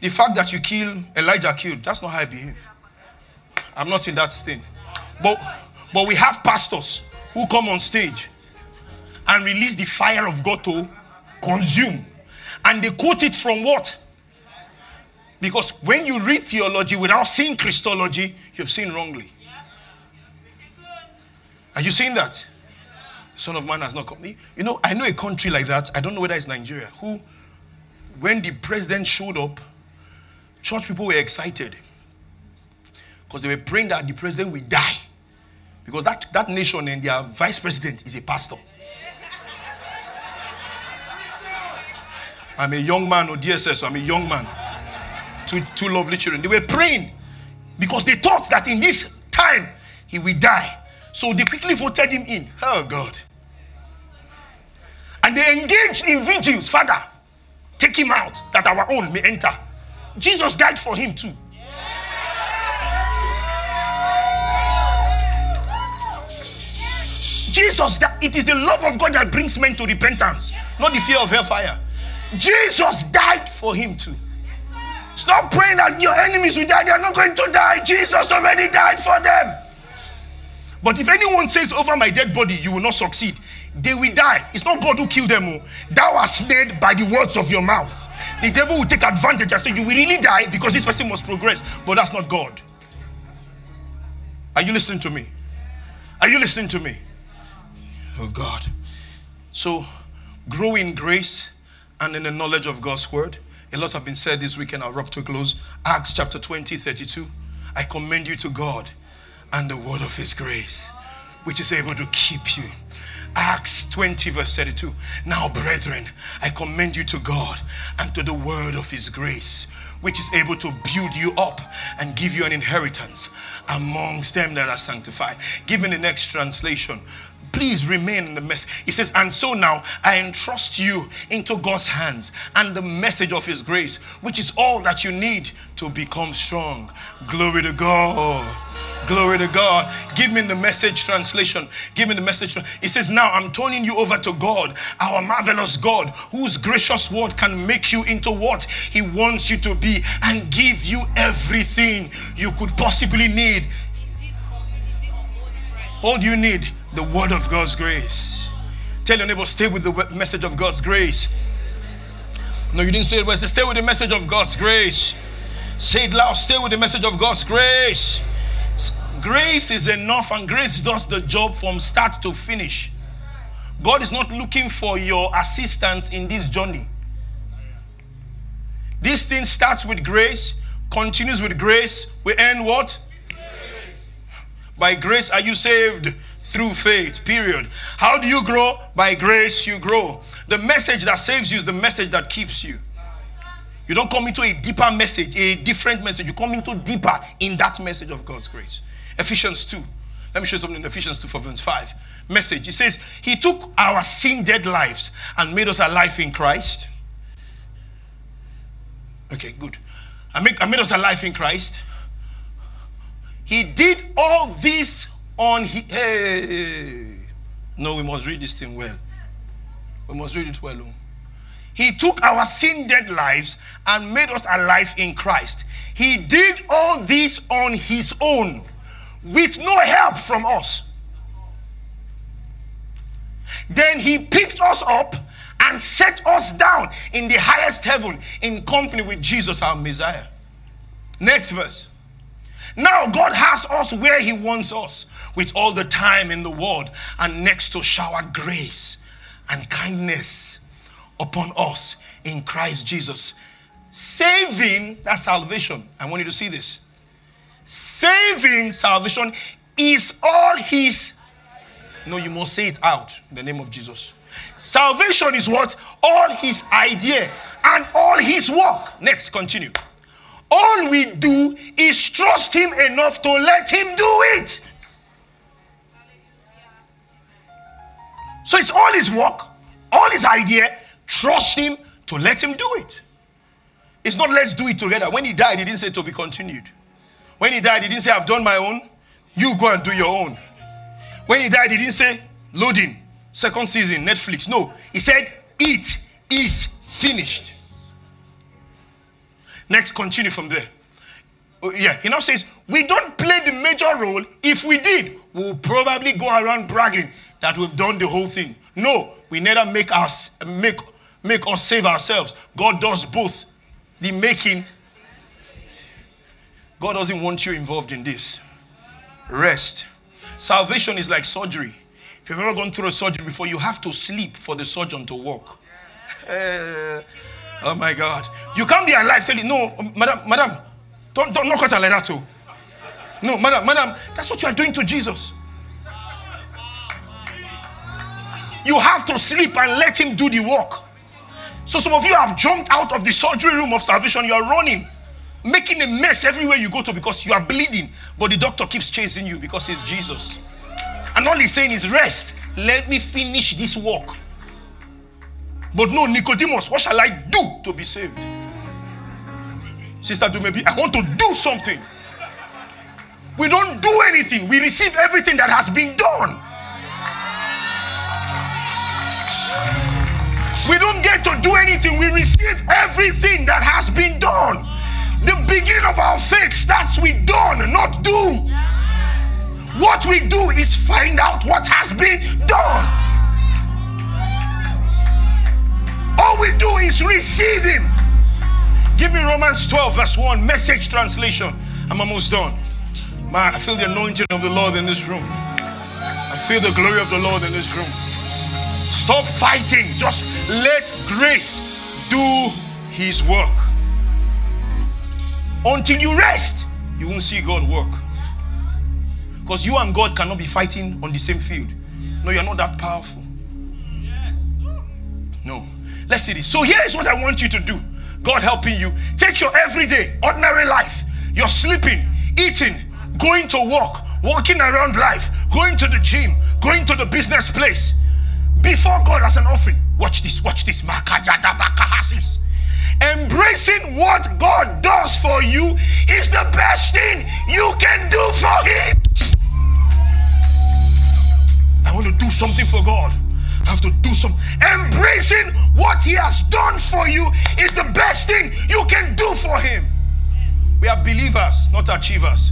The fact that you kill Elijah killed, that's not how I behave. I'm not in that state. But but we have pastors who come on stage and release the fire of God to consume. And they quote it from what? Because when you read theology without seeing Christology, you've seen wrongly. Are you seeing that? The Son of Man has not come. You know, I know a country like that. I don't know whether it's Nigeria. Who, when the president showed up, church people were excited because they were praying that the president will die. Because that, that nation and their vice president is a pastor. I'm a young man, oh, or DSS, so I'm a young man. Two, two lovely children. They were praying because they thought that in this time he will die. So they quickly voted him in. Oh, God. And they engaged in vigils. Father, take him out that our own may enter. Jesus died for him too. Jesus, that it is the love of God that brings men to repentance, not the fear of hellfire. Jesus died for him too. Stop praying that your enemies will die. They are not going to die. Jesus already died for them. But if anyone says over my dead body, you will not succeed, they will die. It's not God who killed them. Oh. Thou art snared by the words of your mouth. The devil will take advantage and say, You will really die because this person must progress. But that's not God. Are you listening to me? Are you listening to me? Oh God. So grow in grace and in the knowledge of God's word. A lot have been said this weekend. I'll wrap to close. Acts chapter 20, 32. I commend you to God and the word of his grace, which is able to keep you. Acts 20, verse 32. Now, brethren, I commend you to God and to the word of his grace, which is able to build you up and give you an inheritance amongst them that are sanctified. Give me the next translation please remain in the mess. He says, And so now I entrust you into God's hands and the message of His grace, which is all that you need to become strong. Glory to God. Glory to God. Give me the message translation. Give me the message. It says, Now I'm turning you over to God, our marvelous God, whose gracious word can make you into what He wants you to be and give you everything you could possibly need. Do you need? the word of God's grace. Tell your neighbor, stay with the message of God's grace. No, you didn't say it well. Stay with the message of God's grace. Say it loud. Stay with the message of God's grace. Grace is enough, and grace does the job from start to finish. God is not looking for your assistance in this journey. This thing starts with grace, continues with grace. We end what? By grace are you saved through faith, period. How do you grow? By grace, you grow. The message that saves you is the message that keeps you. You don't come into a deeper message, a different message. You come into deeper in that message of God's grace. Ephesians 2. Let me show you something in Ephesians 2 for verse 5. Message. It says, He took our sin dead lives and made us alive in Christ. Okay, good. I, make, I made us alive in Christ. He did all this on his. Hey. No, we must read this thing well. We must read it well. Oh. He took our sin dead lives and made us alive in Christ. He did all this on his own with no help from us. Then he picked us up and set us down in the highest heaven in company with Jesus, our Messiah. Next verse. Now God has us where He wants us with all the time in the world and next to shower grace and kindness upon us in Christ Jesus. Saving, that salvation. I want you to see this. Saving salvation is all His. No, you must say it out in the name of Jesus. Salvation is what? All His idea and all His work. Next, continue. All we do is trust Him enough to let Him do it. So it's all His work, all His idea. Trust Him to let Him do it. It's not let's do it together. When He died, He didn't say to be continued. When He died, He didn't say I've done my own. You go and do your own. When He died, He didn't say loading, second season, Netflix. No, He said it is finished. Next, continue from there. Oh, yeah, he now says, We don't play the major role. If we did, we'll probably go around bragging that we've done the whole thing. No, we never make us make make us save ourselves. God does both. The making. God doesn't want you involved in this. Rest. Salvation is like surgery. If you've ever gone through a surgery before, you have to sleep for the surgeon to work. (laughs) Eh, Oh my God. You can't be alive telling, no, um, madam, madam, don't, don't knock at her like that too. No, madam, madam, that's what you are doing to Jesus. You have to sleep and let him do the work. So some of you have jumped out of the surgery room of salvation. You are running, making a mess everywhere you go to because you are bleeding. But the doctor keeps chasing you because he's Jesus. And all he's saying is rest. Let me finish this work. But no, Nicodemus, what shall I do to be saved? Sister maybe I want to do something. We don't do anything, we receive everything that has been done. We don't get to do anything, we receive everything that has been done. The beginning of our faith starts with done, not do. What we do is find out what has been done. All we do is receive Him. Give me Romans 12, verse 1, message translation. I'm almost done. Man, I feel the anointing of the Lord in this room. I feel the glory of the Lord in this room. Stop fighting. Just let grace do His work. Until you rest, you won't see God work. Because you and God cannot be fighting on the same field. No, you're not that powerful. Let's see this. So here is what I want you to do. God helping you. Take your everyday, ordinary life. You're sleeping, eating, going to work, walking around life, going to the gym, going to the business place. Before God as an offering. Watch this, watch this. Embracing what God does for you is the best thing you can do for Him. I want to do something for God have to do something. Embracing what He has done for you is the best thing you can do for Him. We are believers, not achievers.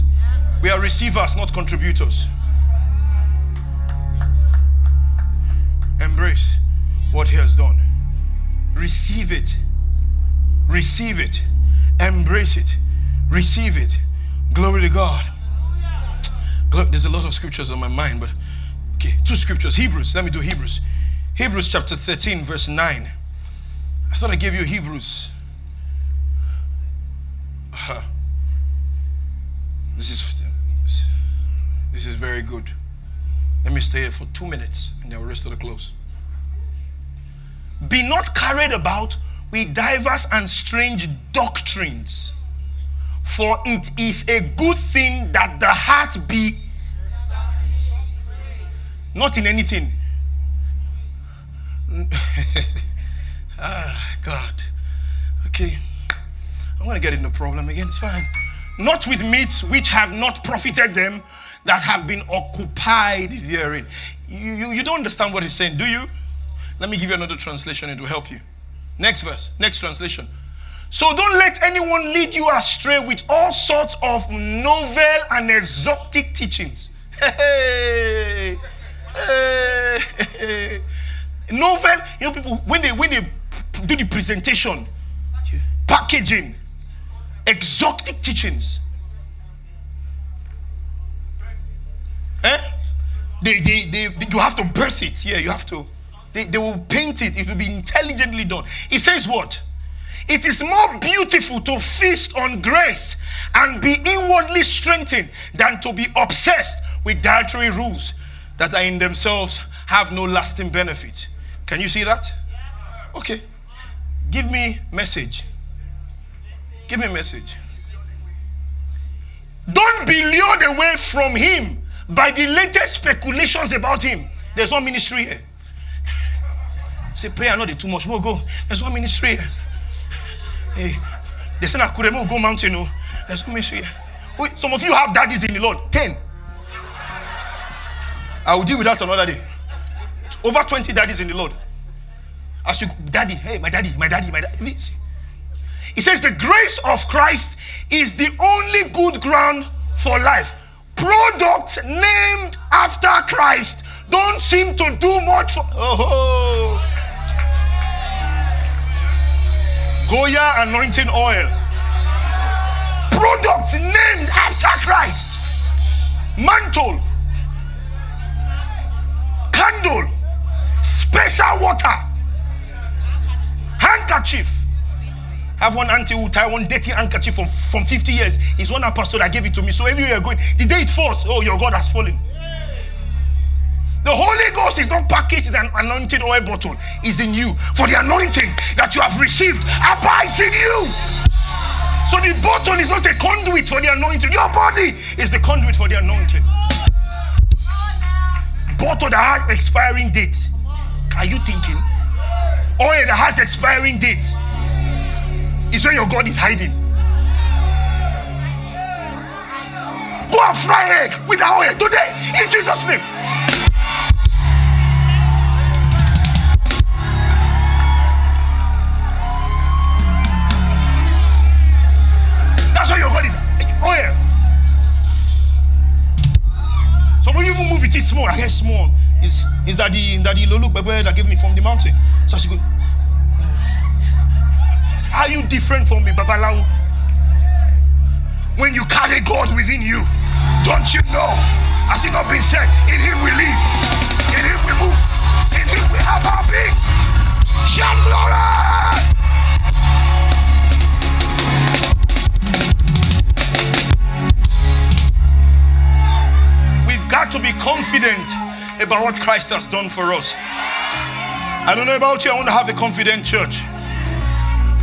We are receivers, not contributors. Embrace what He has done. Receive it. Receive it. Embrace it. Receive it. Glory to God. There's a lot of scriptures on my mind, but okay, two scriptures. Hebrews. Let me do Hebrews. Hebrews chapter 13, verse 9. I thought I gave you Hebrews. Uh, this is this is very good. Let me stay here for two minutes and then we'll rest of the close. Be not carried about with diverse and strange doctrines, for it is a good thing that the heart be not in anything (laughs) ah, God. Okay. I'm going to get into problem again. It's fine. Not with meats which have not profited them that have been occupied therein. You, you, you don't understand what he's saying, do you? Let me give you another translation, it will help you. Next verse, next translation. So don't let anyone lead you astray with all sorts of novel and exotic teachings. (laughs) Hey, hey. (laughs) Novel, you know, people when they when they do the presentation, packaging, exotic teachings. Eh? They, they, they, they, you have to burst it. Yeah, you have to. They, they will paint it. It will be intelligently done. It says what? It is more beautiful to feast on grace and be inwardly strengthened than to be obsessed with dietary rules that are in themselves have no lasting benefit. Can you see that? Okay. Give me message. Give me message. Don't be lured away from him by the latest speculations about him. There's one ministry here. Say prayer not too much. More go. There's one ministry here. Hey, they say I could go mountain. No, oh. there's one ministry here. Wait, some of you have daddies in the Lord. Ten. I will deal with that another day. Over 20 daddies in the Lord. As you, daddy, hey, my daddy, my daddy, my daddy. He says the grace of Christ is the only good ground for life. Products named after Christ don't seem to do much for. Oh, Goya anointing oil. Products named after Christ. Mantle. Candle. Special water handkerchief. I have one auntie who tie one dirty handkerchief from, from 50 years. It's one pastor that gave it to me. So everywhere you're going, the day it falls, oh, your God has fallen. The Holy Ghost is not packaged in an anointed oil bottle, is in you. For the anointing that you have received abides in you. So the bottle is not a conduit for the anointing. Your body is the conduit for the anointing. Bottle that has expiring date. Are you thinking? oil that has expiring date is where your God is hiding. Go and fry egg with the oil today in Jesus' name. That's why your God is oil. Of you even move it small. I hear small. Is is that the that the lulu that gave me from the mountain? So she go, ah, Are you different from me, Babalawo? When you carry God within you, don't you know? Has it not been said? In Him we live, in Him we move, in Him we have our being. Shout glory! Got to be confident about what Christ has done for us. I don't know about you, I want to have a confident church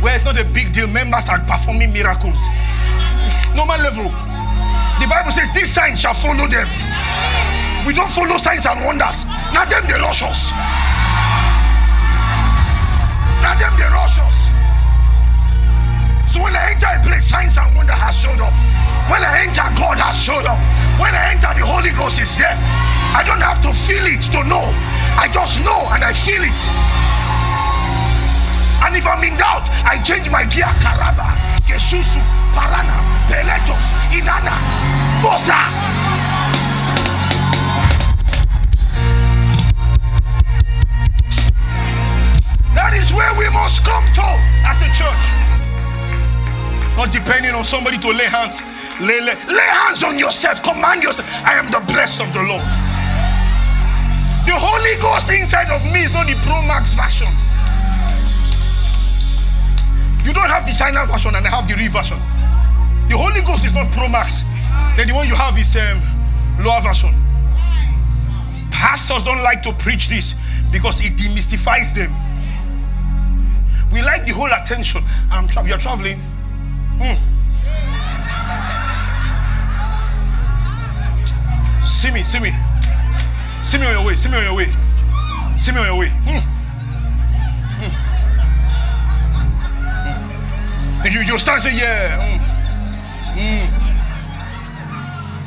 where it's not a big deal. Members are performing miracles. Normal level. The Bible says, These signs shall follow them. We don't follow signs and wonders. Now, them they rush us. Now, them they rush us. So, when I enter a place, signs and wonder has showed up. When I enter, God has showed up. When I enter, the Holy Ghost is there. I don't have to feel it to know. I just know and I feel it. And if I'm in doubt, I change my gear. Karaba, Yesusu, Parana, Peletos, Inana, Bosa. That is where we must come to as a church. Not depending on somebody to lay hands. Lay, lay, lay hands on yourself. Command yourself. I am the blessed of the Lord. The Holy Ghost inside of me is not the Pro Max version. You don't have the China version and I have the real version. The Holy Ghost is not Pro Max. Then the one you have is um, lower version. Pastors don't like to preach this because it demystifies them. We like the whole attention. I'm tra- you're traveling. Hmm. See me, see me. See me on your way. See me on your way. See me on your way. Hmm. Hmm. Hmm. You, you stand and say, Yeah. Hmm. Hmm.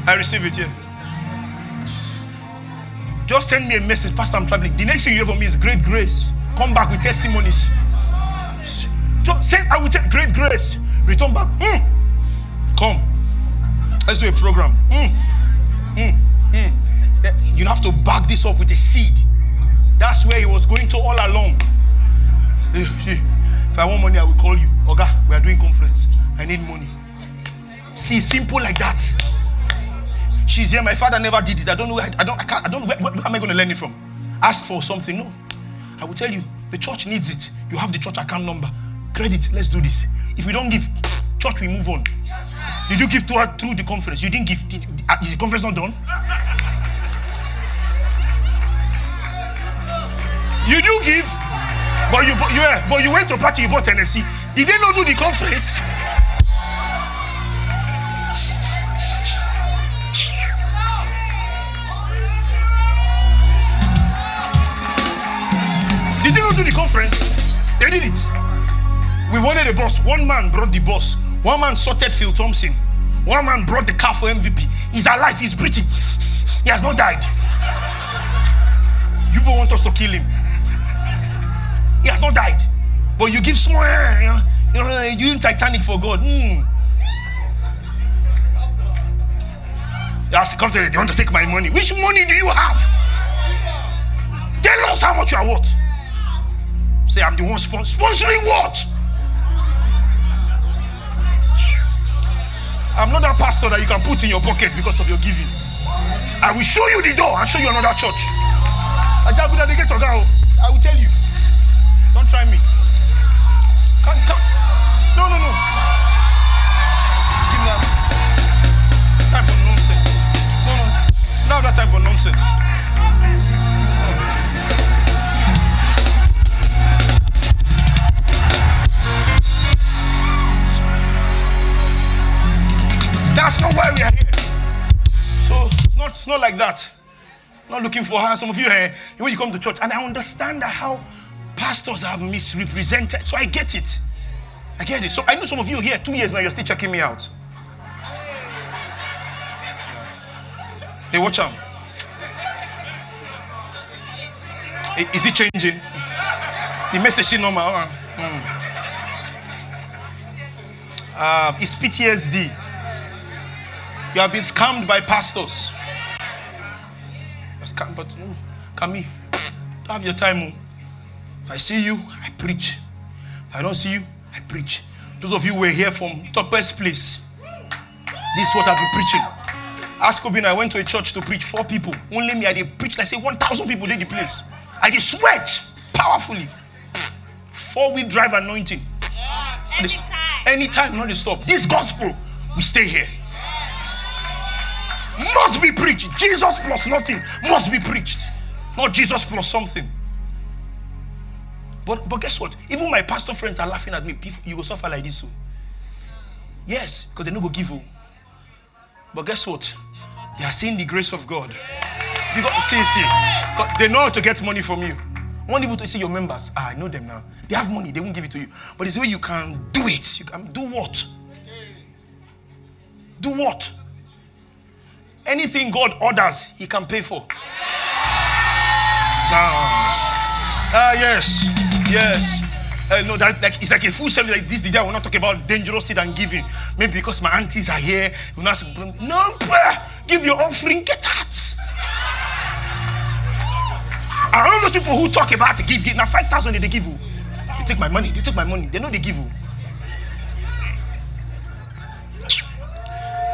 I receive it, yeah. Just send me a message, Pastor. I'm traveling. The next thing you hear from me is great grace. Come back with testimonies. Just say, I will take great grace. Return back. Mm. Come. Let's do a program. Mm. Mm. You have to back this up with a seed. That's where he was going to all along. If I want money, I will call you. Oga, we are doing conference. I need money. See, simple like that. She's here. My father never did this. I don't know. I, I don't. I can't. I don't. Where, where am I going to learn it from? Ask for something. No. I will tell you. The church needs it. You have the church account number. Credit. Let's do this. If you don't give, church we move on. Did you give to her through the conference? You didn't give. Did, uh, is the conference not done? You do give, but you you yeah, but you went to party. You bought Hennessy. Did they not do the conference? Did they not do the conference? They did it. We wanted a bus. One man brought the bus. One man sorted Phil Thompson. One man brought the car for MVP. He's alive. He's breathing. He has not died. You don't want us to kill him. He has not died. But you give small, you know, you know you doing Titanic for God. Mm. To come to you want to take my money. Which money do you have? Tell us how much you are worth. Say, I'm the one sponsor. Sponsoring what? I'm not that pastor that you can put in your pocket because of your giving. I will show you the door and show you another church. I will tell you. Don't try me. Come, come. No, no, no. Give that. Time for nonsense. No, no. Now that time for nonsense. That's not why we are here. So it's not, it's not like that. not looking for her. Some of you here, when you come to church, and I understand how pastors have misrepresented. So I get it. I get it. So I know some of you here, two years now, you're still checking me out. Hey, watch out. Is it changing? The message is normal. Uh, mm. uh, it's PTSD. You have been scammed by pastors. You're Scammed, but mm, come here. Don't have your time. Oh. If I see you, I preach. If I don't see you, I preach. Those of you who were here from Topper's place, this is what I've been preaching. Ask Obin, I went to a church to preach four people. Only me, I did preach like say 1,000 people in the place. I did sweat powerfully. Four wheel drive anointing. Yeah, anytime. anytime, not to stop. This gospel, we stay here. Must be preached. Jesus plus nothing must be preached. Not Jesus plus something. But but guess what? Even my pastor friends are laughing at me. You go suffer like this. So. Oh. Yes, because they no go give you. Oh. But guess what? They are seeing the grace of God. Because see, see, they know how to get money from you. One even to see your members. Ah, I know them now. They have money, they won't give it to you. But it's the way you can do it. You can do what? Do what? Anything God orders, He can pay for. Ah, ah yes. Yes. Uh, no, that like it's like a full service like this. The day I will not talk about dangerous seed and giving. Maybe because my aunties are here. You not no. Give your offering. Get out. I know those people who talk about give, give. Now five thousand they give you. They take my money. They take my money. They know they give you.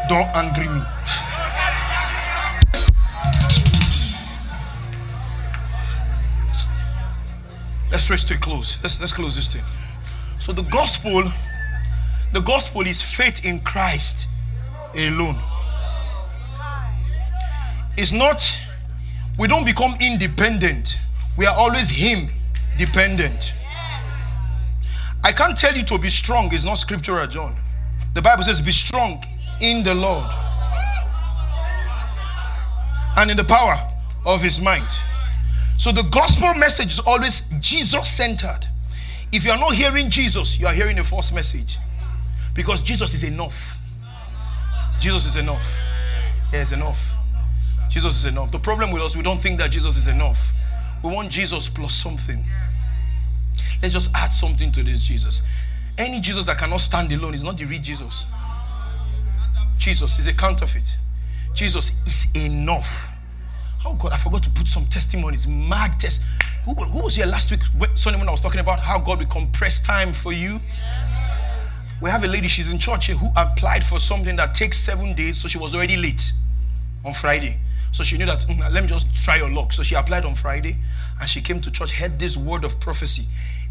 Don't angry me. Let's race to a close. Let's, let's close this thing. So the gospel, the gospel is faith in Christ alone. It's not, we don't become independent. We are always Him dependent. I can't tell you to be strong, it's not scriptural, John. The Bible says, Be strong in the Lord and in the power of His might. So the gospel message is always Jesus centered. If you are not hearing Jesus, you are hearing a false message. Because Jesus is enough. Jesus is enough. Yeah, it's enough. Jesus is enough. The problem with us, we don't think that Jesus is enough. We want Jesus plus something. Let's just add something to this Jesus. Any Jesus that cannot stand alone is not the real Jesus. Jesus is a counterfeit. Jesus is enough. Oh God, I forgot to put some testimonies, mad test. Who, who was here last week, Sunday when I was talking about how God will compress time for you? We have a lady, she's in church here, who applied for something that takes seven days, so she was already late on Friday. So she knew that, mm, let me just try your luck. So she applied on Friday and she came to church, heard this word of prophecy.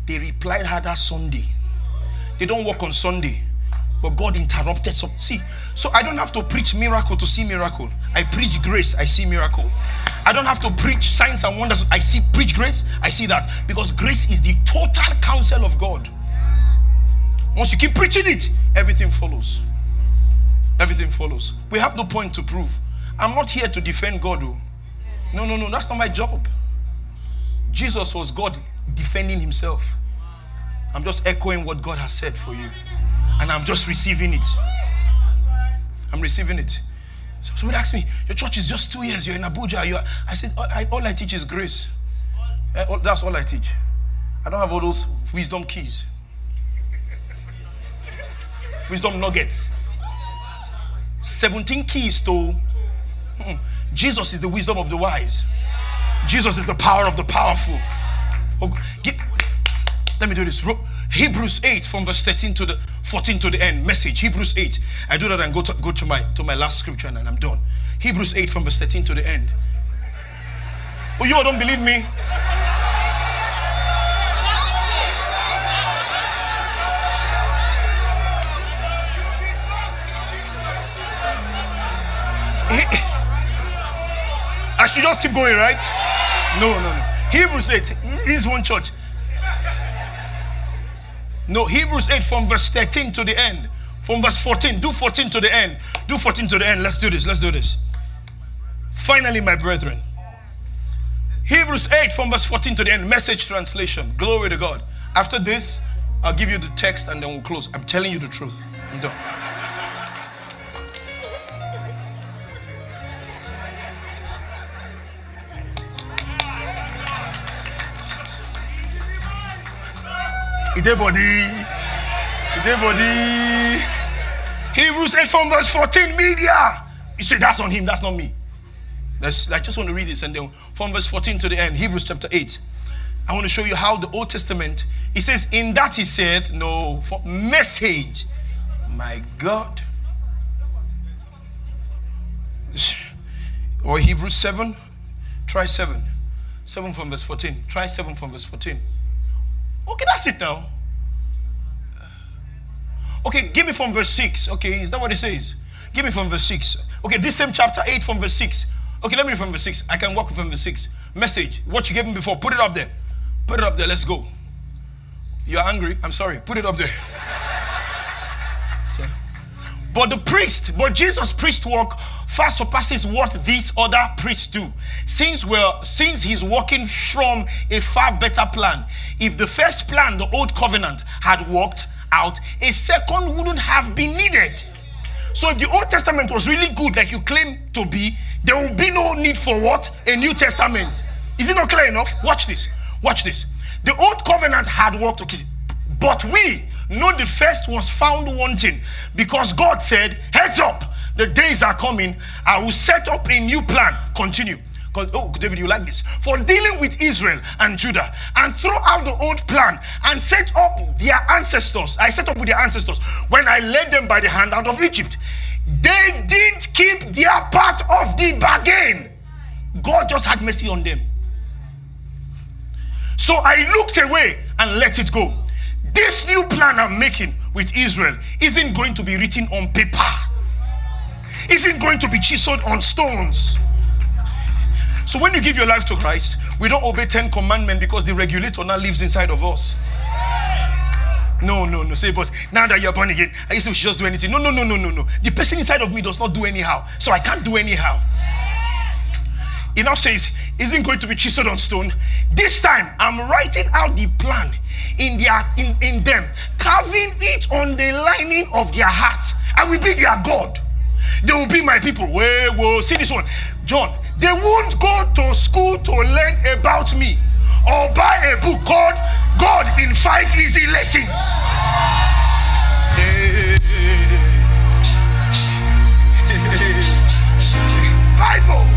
They replied her that Sunday. They don't work on Sunday, but God interrupted some. See, so I don't have to preach miracle to see miracle. I preach grace, I see miracle. I don't have to preach signs and wonders. I see preach grace, I see that because grace is the total counsel of God. Once you keep preaching it, everything follows. Everything follows. We have no point to prove. I'm not here to defend God. Oh. No, no, no, that's not my job. Jesus was God defending himself. I'm just echoing what God has said for you. And I'm just receiving it. I'm receiving it. So somebody asked me, Your church is just two years, you're in Abuja. You're, I said, all I, all I teach is grace. Uh, that's all I teach. I don't have all those wisdom keys, (laughs) wisdom nuggets. 17 keys to Hmm. Jesus is the wisdom of the wise. Jesus is the power of the powerful. Oh, get, let me do this. Hebrews 8 from verse 13 to the 14 to the end. Message. Hebrews 8. I do that and go to, go to my to my last scripture and I'm done. Hebrews 8 from verse 13 to the end. Oh, you all don't believe me? (laughs) I should just keep going, right? No, no, no. Hebrews 8 is one church. No, Hebrews 8 from verse 13 to the end. From verse 14. Do 14 to the end. Do 14 to the end. Let's do this. Let's do this. Finally, my brethren. Hebrews 8 from verse 14 to the end. Message translation. Glory to God. After this, I'll give you the text and then we'll close. I'm telling you the truth. I'm done. Ide body. Ide body. Hebrews 8 from verse 14. Media. You say that's on him, that's not me. That's, I just want to read this and then from verse 14 to the end, Hebrews chapter 8. I want to show you how the Old Testament, he says, in that he said, no, for message. My God. Or Hebrews 7. Try 7. 7 from verse 14. Try 7 from verse 14. Okay, that's it now. Okay, give me from verse 6. Okay, is that what it says? Give me from verse 6. Okay, this same chapter 8 from verse 6. Okay, let me read from verse 6. I can work from verse 6. Message. What you gave me before. Put it up there. Put it up there. Let's go. You're angry. I'm sorry. Put it up there. (laughs) So, but the priest, but Jesus' priest work far surpasses what these other priests do. Since well, since he's working from a far better plan. If the first plan, the old covenant, had worked out, a second wouldn't have been needed. So if the Old Testament was really good, like you claim to be, there will be no need for what? A New Testament. Is it not clear enough? Watch this. Watch this. The old covenant had worked, okay, but we know the first was found wanting because God said, Heads up, the days are coming. I will set up a new plan. Continue. Because, oh, David, you like this. For dealing with Israel and Judah and throw out the old plan and set up their ancestors. I set up with their ancestors when I led them by the hand out of Egypt. They didn't keep their part of the bargain. God just had mercy on them. So I looked away and let it go. This new plan I'm making with Israel isn't going to be written on paper, isn't going to be chiseled on stones. So when you give your life to Christ, we don't obey 10 commandments because the regulator now lives inside of us. No, no, no. Say, but now that you're born again, I used to just do anything. No, no, no, no, no, no. The person inside of me does not do anyhow. So I can't do anyhow. Now says, isn't going to be chiseled on stone. This time I'm writing out the plan in their in, in them, carving it on the lining of their hearts. I will be their God. They will be my people. Wait, whoa, see this one. John, they won't go to school to learn about me. or buy a book called God in Five Easy Lessons. Bible.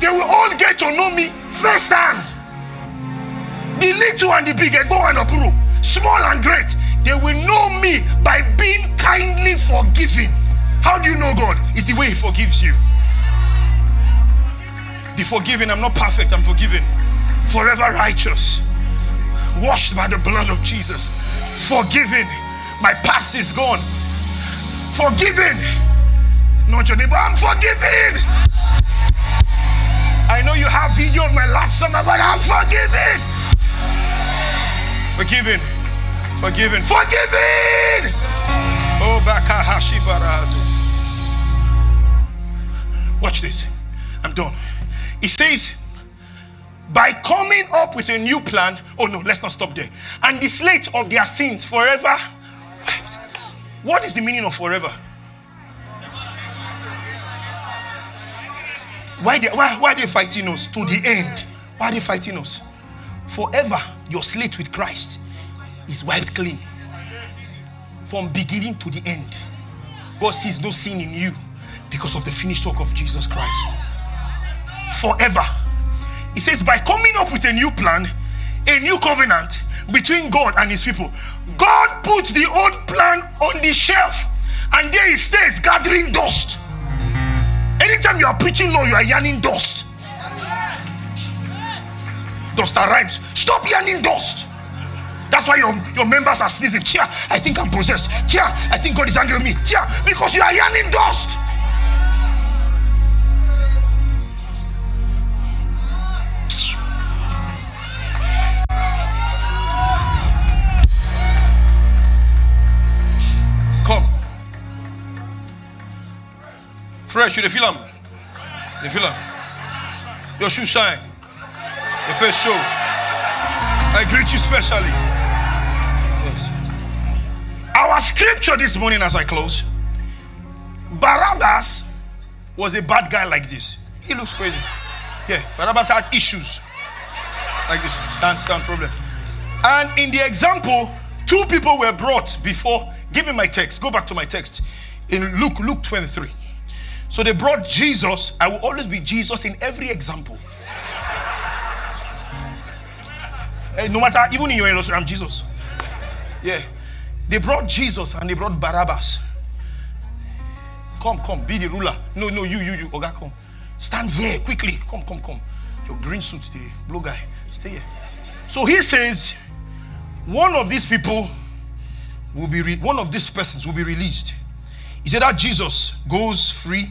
They will all get to know me firsthand. The little and the big, Ego and Opuru, small and great, they will know me by being kindly forgiving. How do you know God? It's the way He forgives you. The forgiving, I'm not perfect, I'm forgiven. Forever righteous. Washed by the blood of Jesus. Forgiven. My past is gone. Forgiven. Not your neighbor, I'm forgiven. I know you have video of my last summer, but I'm forgiven. Forgiven. Forgiven. Forgiven. Oh, Bakahashi. Watch this. I'm done. He says, by coming up with a new plan. Oh no, let's not stop there. And the slate of their sins forever. What is the meaning of forever? Why they, why, why are they fighting us to the end? Why are they fighting us? Forever, your slate with Christ is wiped clean from beginning to the end. God sees no sin in you because of the finished work of Jesus Christ. Forever. He says, by coming up with a new plan, a new covenant between God and his people, God put the old plan on the shelf and there it stays gathering dust. Anytime you are preaching law, you are yarning dust. Dust that rhymes. Stop yarning dust. That's why your, your members are sneezing. Chia, I think I'm possessed. Chia, I think God is angry with me. Chia, because you are yarning dust. Fresh, you the feel them? You feel? Your shoe shine. Your face show. I greet you specially. Yes. Our scripture this morning as I close. Barabbas was a bad guy like this. He looks crazy. Yeah, Barabbas had issues like this. Stand, stand problem. And in the example, two people were brought before. Give me my text. Go back to my text. In Luke, Luke 23. So they brought Jesus. I will always be Jesus in every example. Eh, no matter, even in your illustration, I'm Jesus. Yeah. They brought Jesus and they brought Barabbas. Come, come, be the ruler. No, no, you, you, you. Oga, come. Stand here quickly. Come, come, come. Your green suit, the blue guy. Stay here. So he says, one of these people will be, re- one of these persons will be released. He said that Jesus goes free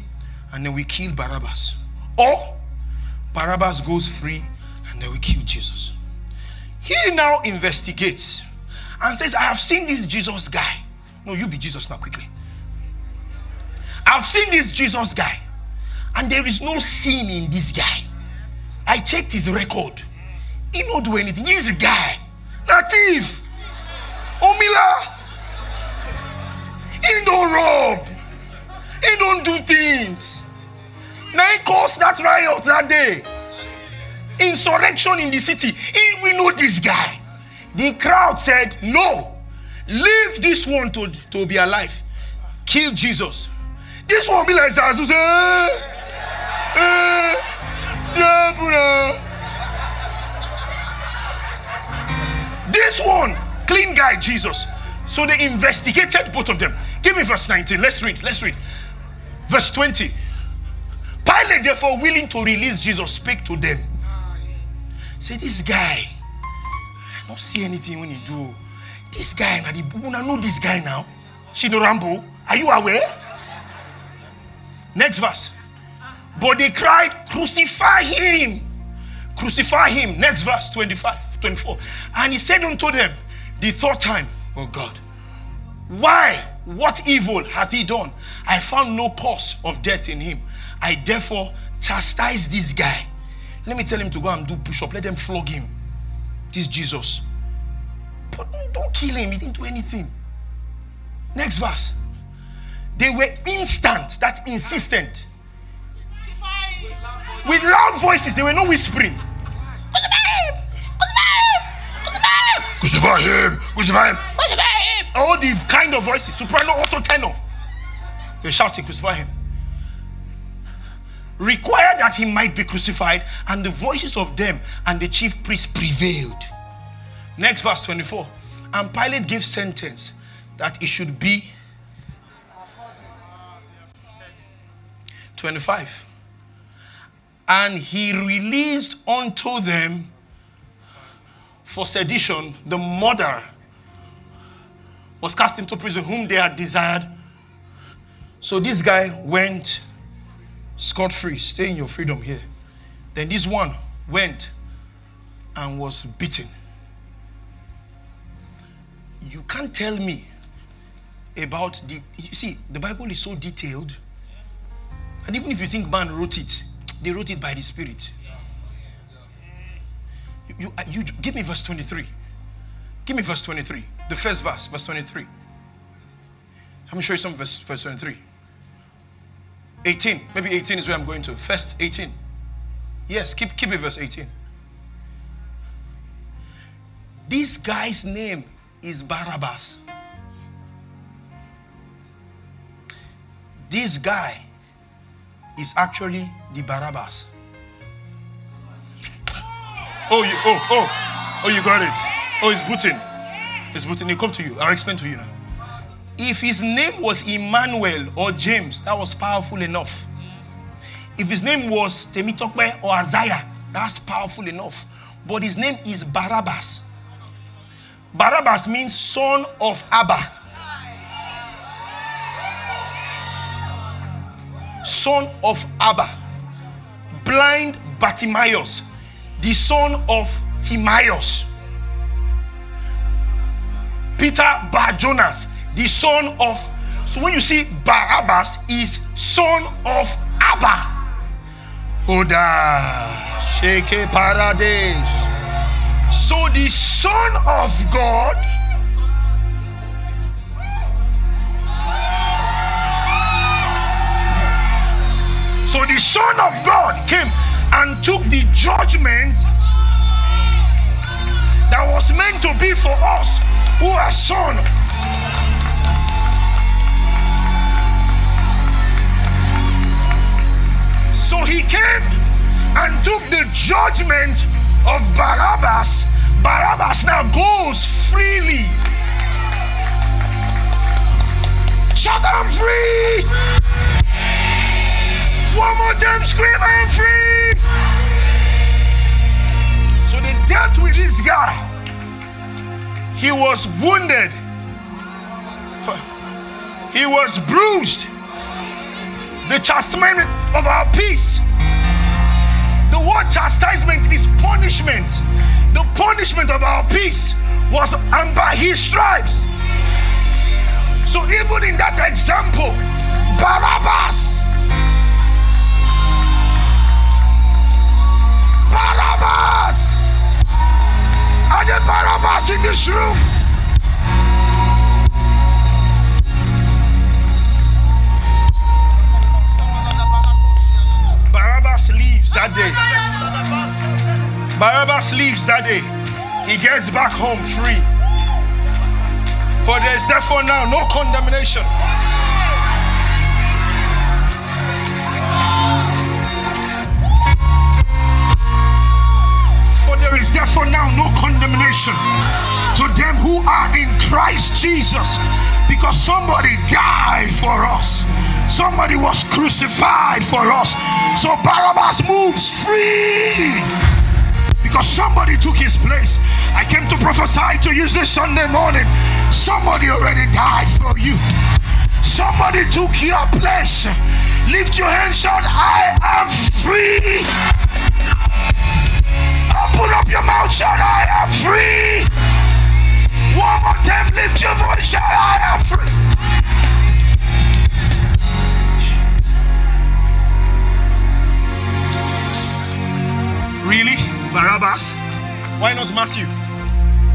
and then we kill Barabbas. Or Barabbas goes free and then we kill Jesus. He now investigates and says, I have seen this Jesus guy. No, you be Jesus now, quickly. I've seen this Jesus guy, and there is no sin in this guy. I checked his record. He don't do anything. He's a guy. Native. Omila. He don't rob. He don't do things. Now he caused that riot that day. Insurrection in the city. He, we know this guy. The crowd said, No. Leave this one to, to be alive. Kill Jesus. This one be like. Eh, eh, This one, clean guy, Jesus. So they investigated both of them. Give me verse 19. Let's read. Let's read. Verse 20. Pilate, therefore, willing to release Jesus, speak to them. Say, this guy, I don't see anything when you do. This guy, now the Buna know this guy now. Shino Rambo, are you aware? Next verse. But they cried, Crucify him! Crucify him. Next verse, 25, 24. And he said unto them, the third time, Oh God, why? What evil hath he done? I found no cause of death in him. I therefore chastise this guy. Let me tell him to go and do push up. Let them flog him. This Jesus. But don't kill him. He didn't do anything. Next verse. They were instant, that insistent. with loud voices. They were not whispering. Crucify him! Crucify him! Crucify him! All the kind of voices, soprano, alto, tenor. They're shouting, crucify him. Required that he might be crucified, and the voices of them and the chief priests prevailed. Next verse 24. And Pilate gave sentence that it should be 25. And he released unto them for sedition the murderer was cast into prison whom they had desired. So this guy went scot free. Stay in your freedom here. Then this one went and was beaten. You can't tell me about the. You see, the Bible is so detailed. And even if you think man wrote it, they wrote it by the Spirit. You, you, you give me verse 23. Give me verse 23. The first verse, verse 23. Let me show you some verse, verse 23. 18. Maybe 18 is where I'm going to. First 18. Yes, keep, keep it verse 18. This guy's name is Barabbas. This guy is actually the Barabbas. Oh, you, oh, oh, oh, you got it. Oh, it's Putin. It's. He come to you. I'll explain to you now. If his name was Emmanuel or James, that was powerful enough. If his name was Temitope or Isaiah, that's powerful enough. But his name is Barabbas. Barabbas means son of Abba. Son of Abba. Blind Bartimaeus, the son of Timaeus. Peter Bar Jonas, the son of. So when you see Barabbas is son of Abba. Oda Sheke Paradise. So the Son of God So the Son of God came and took the judgment that was meant to be for us son. So he came and took the judgment of Barabbas. Barabbas now goes freely. Shout, I'm free! One more time, scream, I'm free! So they dealt with this guy. He was wounded. He was bruised. The chastisement of our peace. The word chastisement is punishment. The punishment of our peace was and by his stripes. So even in that example, Barabbas. Barabbas. Are there Barabbas in this room? Barabbas leaves that day. Barabbas leaves that day. He gets back home free. For there is therefore now no condemnation. There is therefore now no condemnation to them who are in Christ Jesus because somebody died for us. Somebody was crucified for us. So Barabbas moves free because somebody took his place. I came to prophesy to you this Sunday morning. Somebody already died for you. Somebody took your place. Lift your hands, shout, I am free. Open up your mouth, shout, I am free. One more time, lift your voice, shout, I am free. Really? Barabbas? Why not Matthew?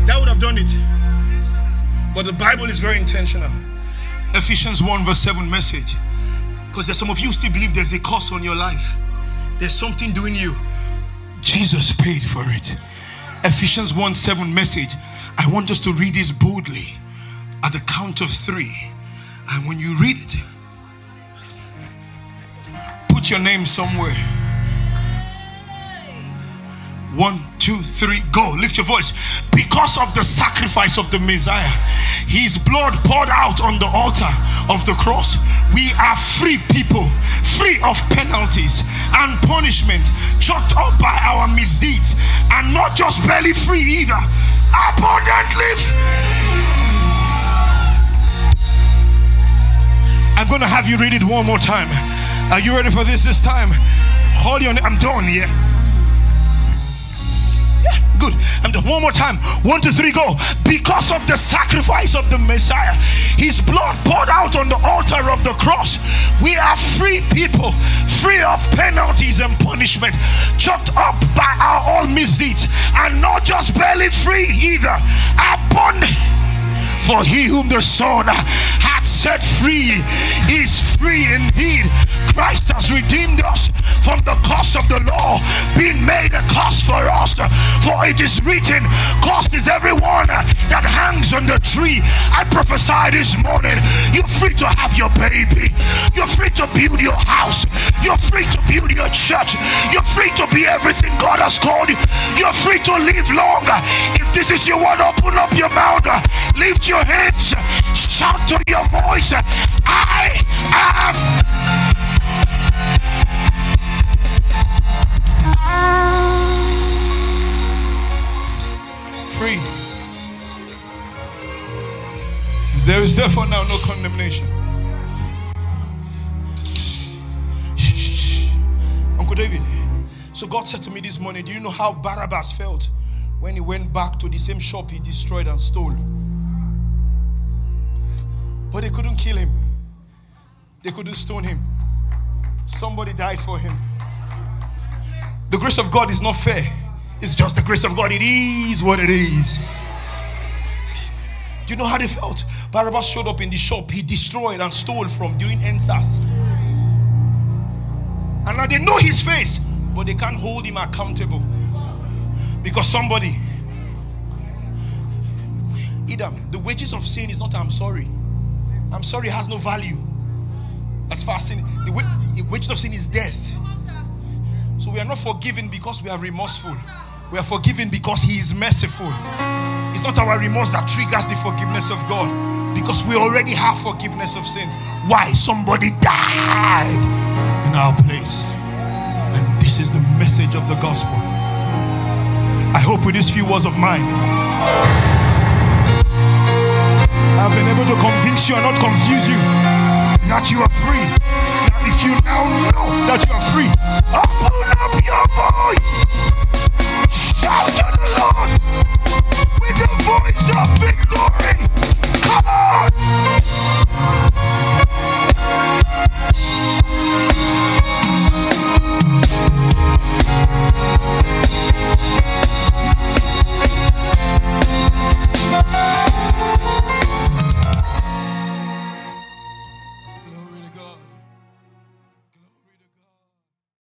That would have done it. But the Bible is very intentional. Ephesians 1, verse 7 message. Because there's some of you still believe there's a curse on your life. there's something doing you. Jesus paid for it. Ephesians 1 7 message. I want us to read this boldly at the count of three. And when you read it, put your name somewhere. One, two, three, go. Lift your voice. Because of the sacrifice of the Messiah, his blood poured out on the altar of the cross, we are free people, free of penalties and punishment, chalked up by our misdeeds, and not just barely free either, abundantly. I'm going to have you read it one more time. Are you ready for this this time? Hold on, I'm done here. Yeah? Good. And one more time. One, two, three, go. Because of the sacrifice of the Messiah, his blood poured out on the altar of the cross. We are free people, free of penalties and punishment, chalked up by our all misdeeds, and not just barely free either. Abundant. For he whom the Son hath set free is free indeed. Christ has redeemed us from the curse of the law, being made a curse for us. For it is written, Cursed is everyone that hangs on the tree. I prophesy this morning, you're free to have your baby, you're free to build your house, you're free to build your church, you're free to be everything God has called you, you're free to live longer. If this is your word, open up your mouth, lift your hands, shout to your voice, I am Free. There is therefore now no condemnation. Shh. Uncle David. So God said to me this morning, Do you know how Barabbas felt when he went back to the same shop he destroyed and stole? But they couldn't kill him, they couldn't stone him. Somebody died for him. The grace of God is not fair. It's just the grace of God. It is what it is. Do you know how they felt? Barabbas showed up in the shop he destroyed and stole from during EndSARS. And now they know his face, but they can't hold him accountable. Because somebody, Edom, the wages of sin is not I'm sorry. I'm sorry has no value. As far as sin, the wages of sin is death. So we are not forgiven because we are remorseful. We are forgiven because He is merciful. It's not our remorse that triggers the forgiveness of God because we already have forgiveness of sins. Why? Somebody died in our place. And this is the message of the gospel. I hope with these few words of mine, I've been able to convince you and not confuse you that you are free. That if you now know that you are free, open up your voice. Shout to the Lord with the voice of victory. Come on.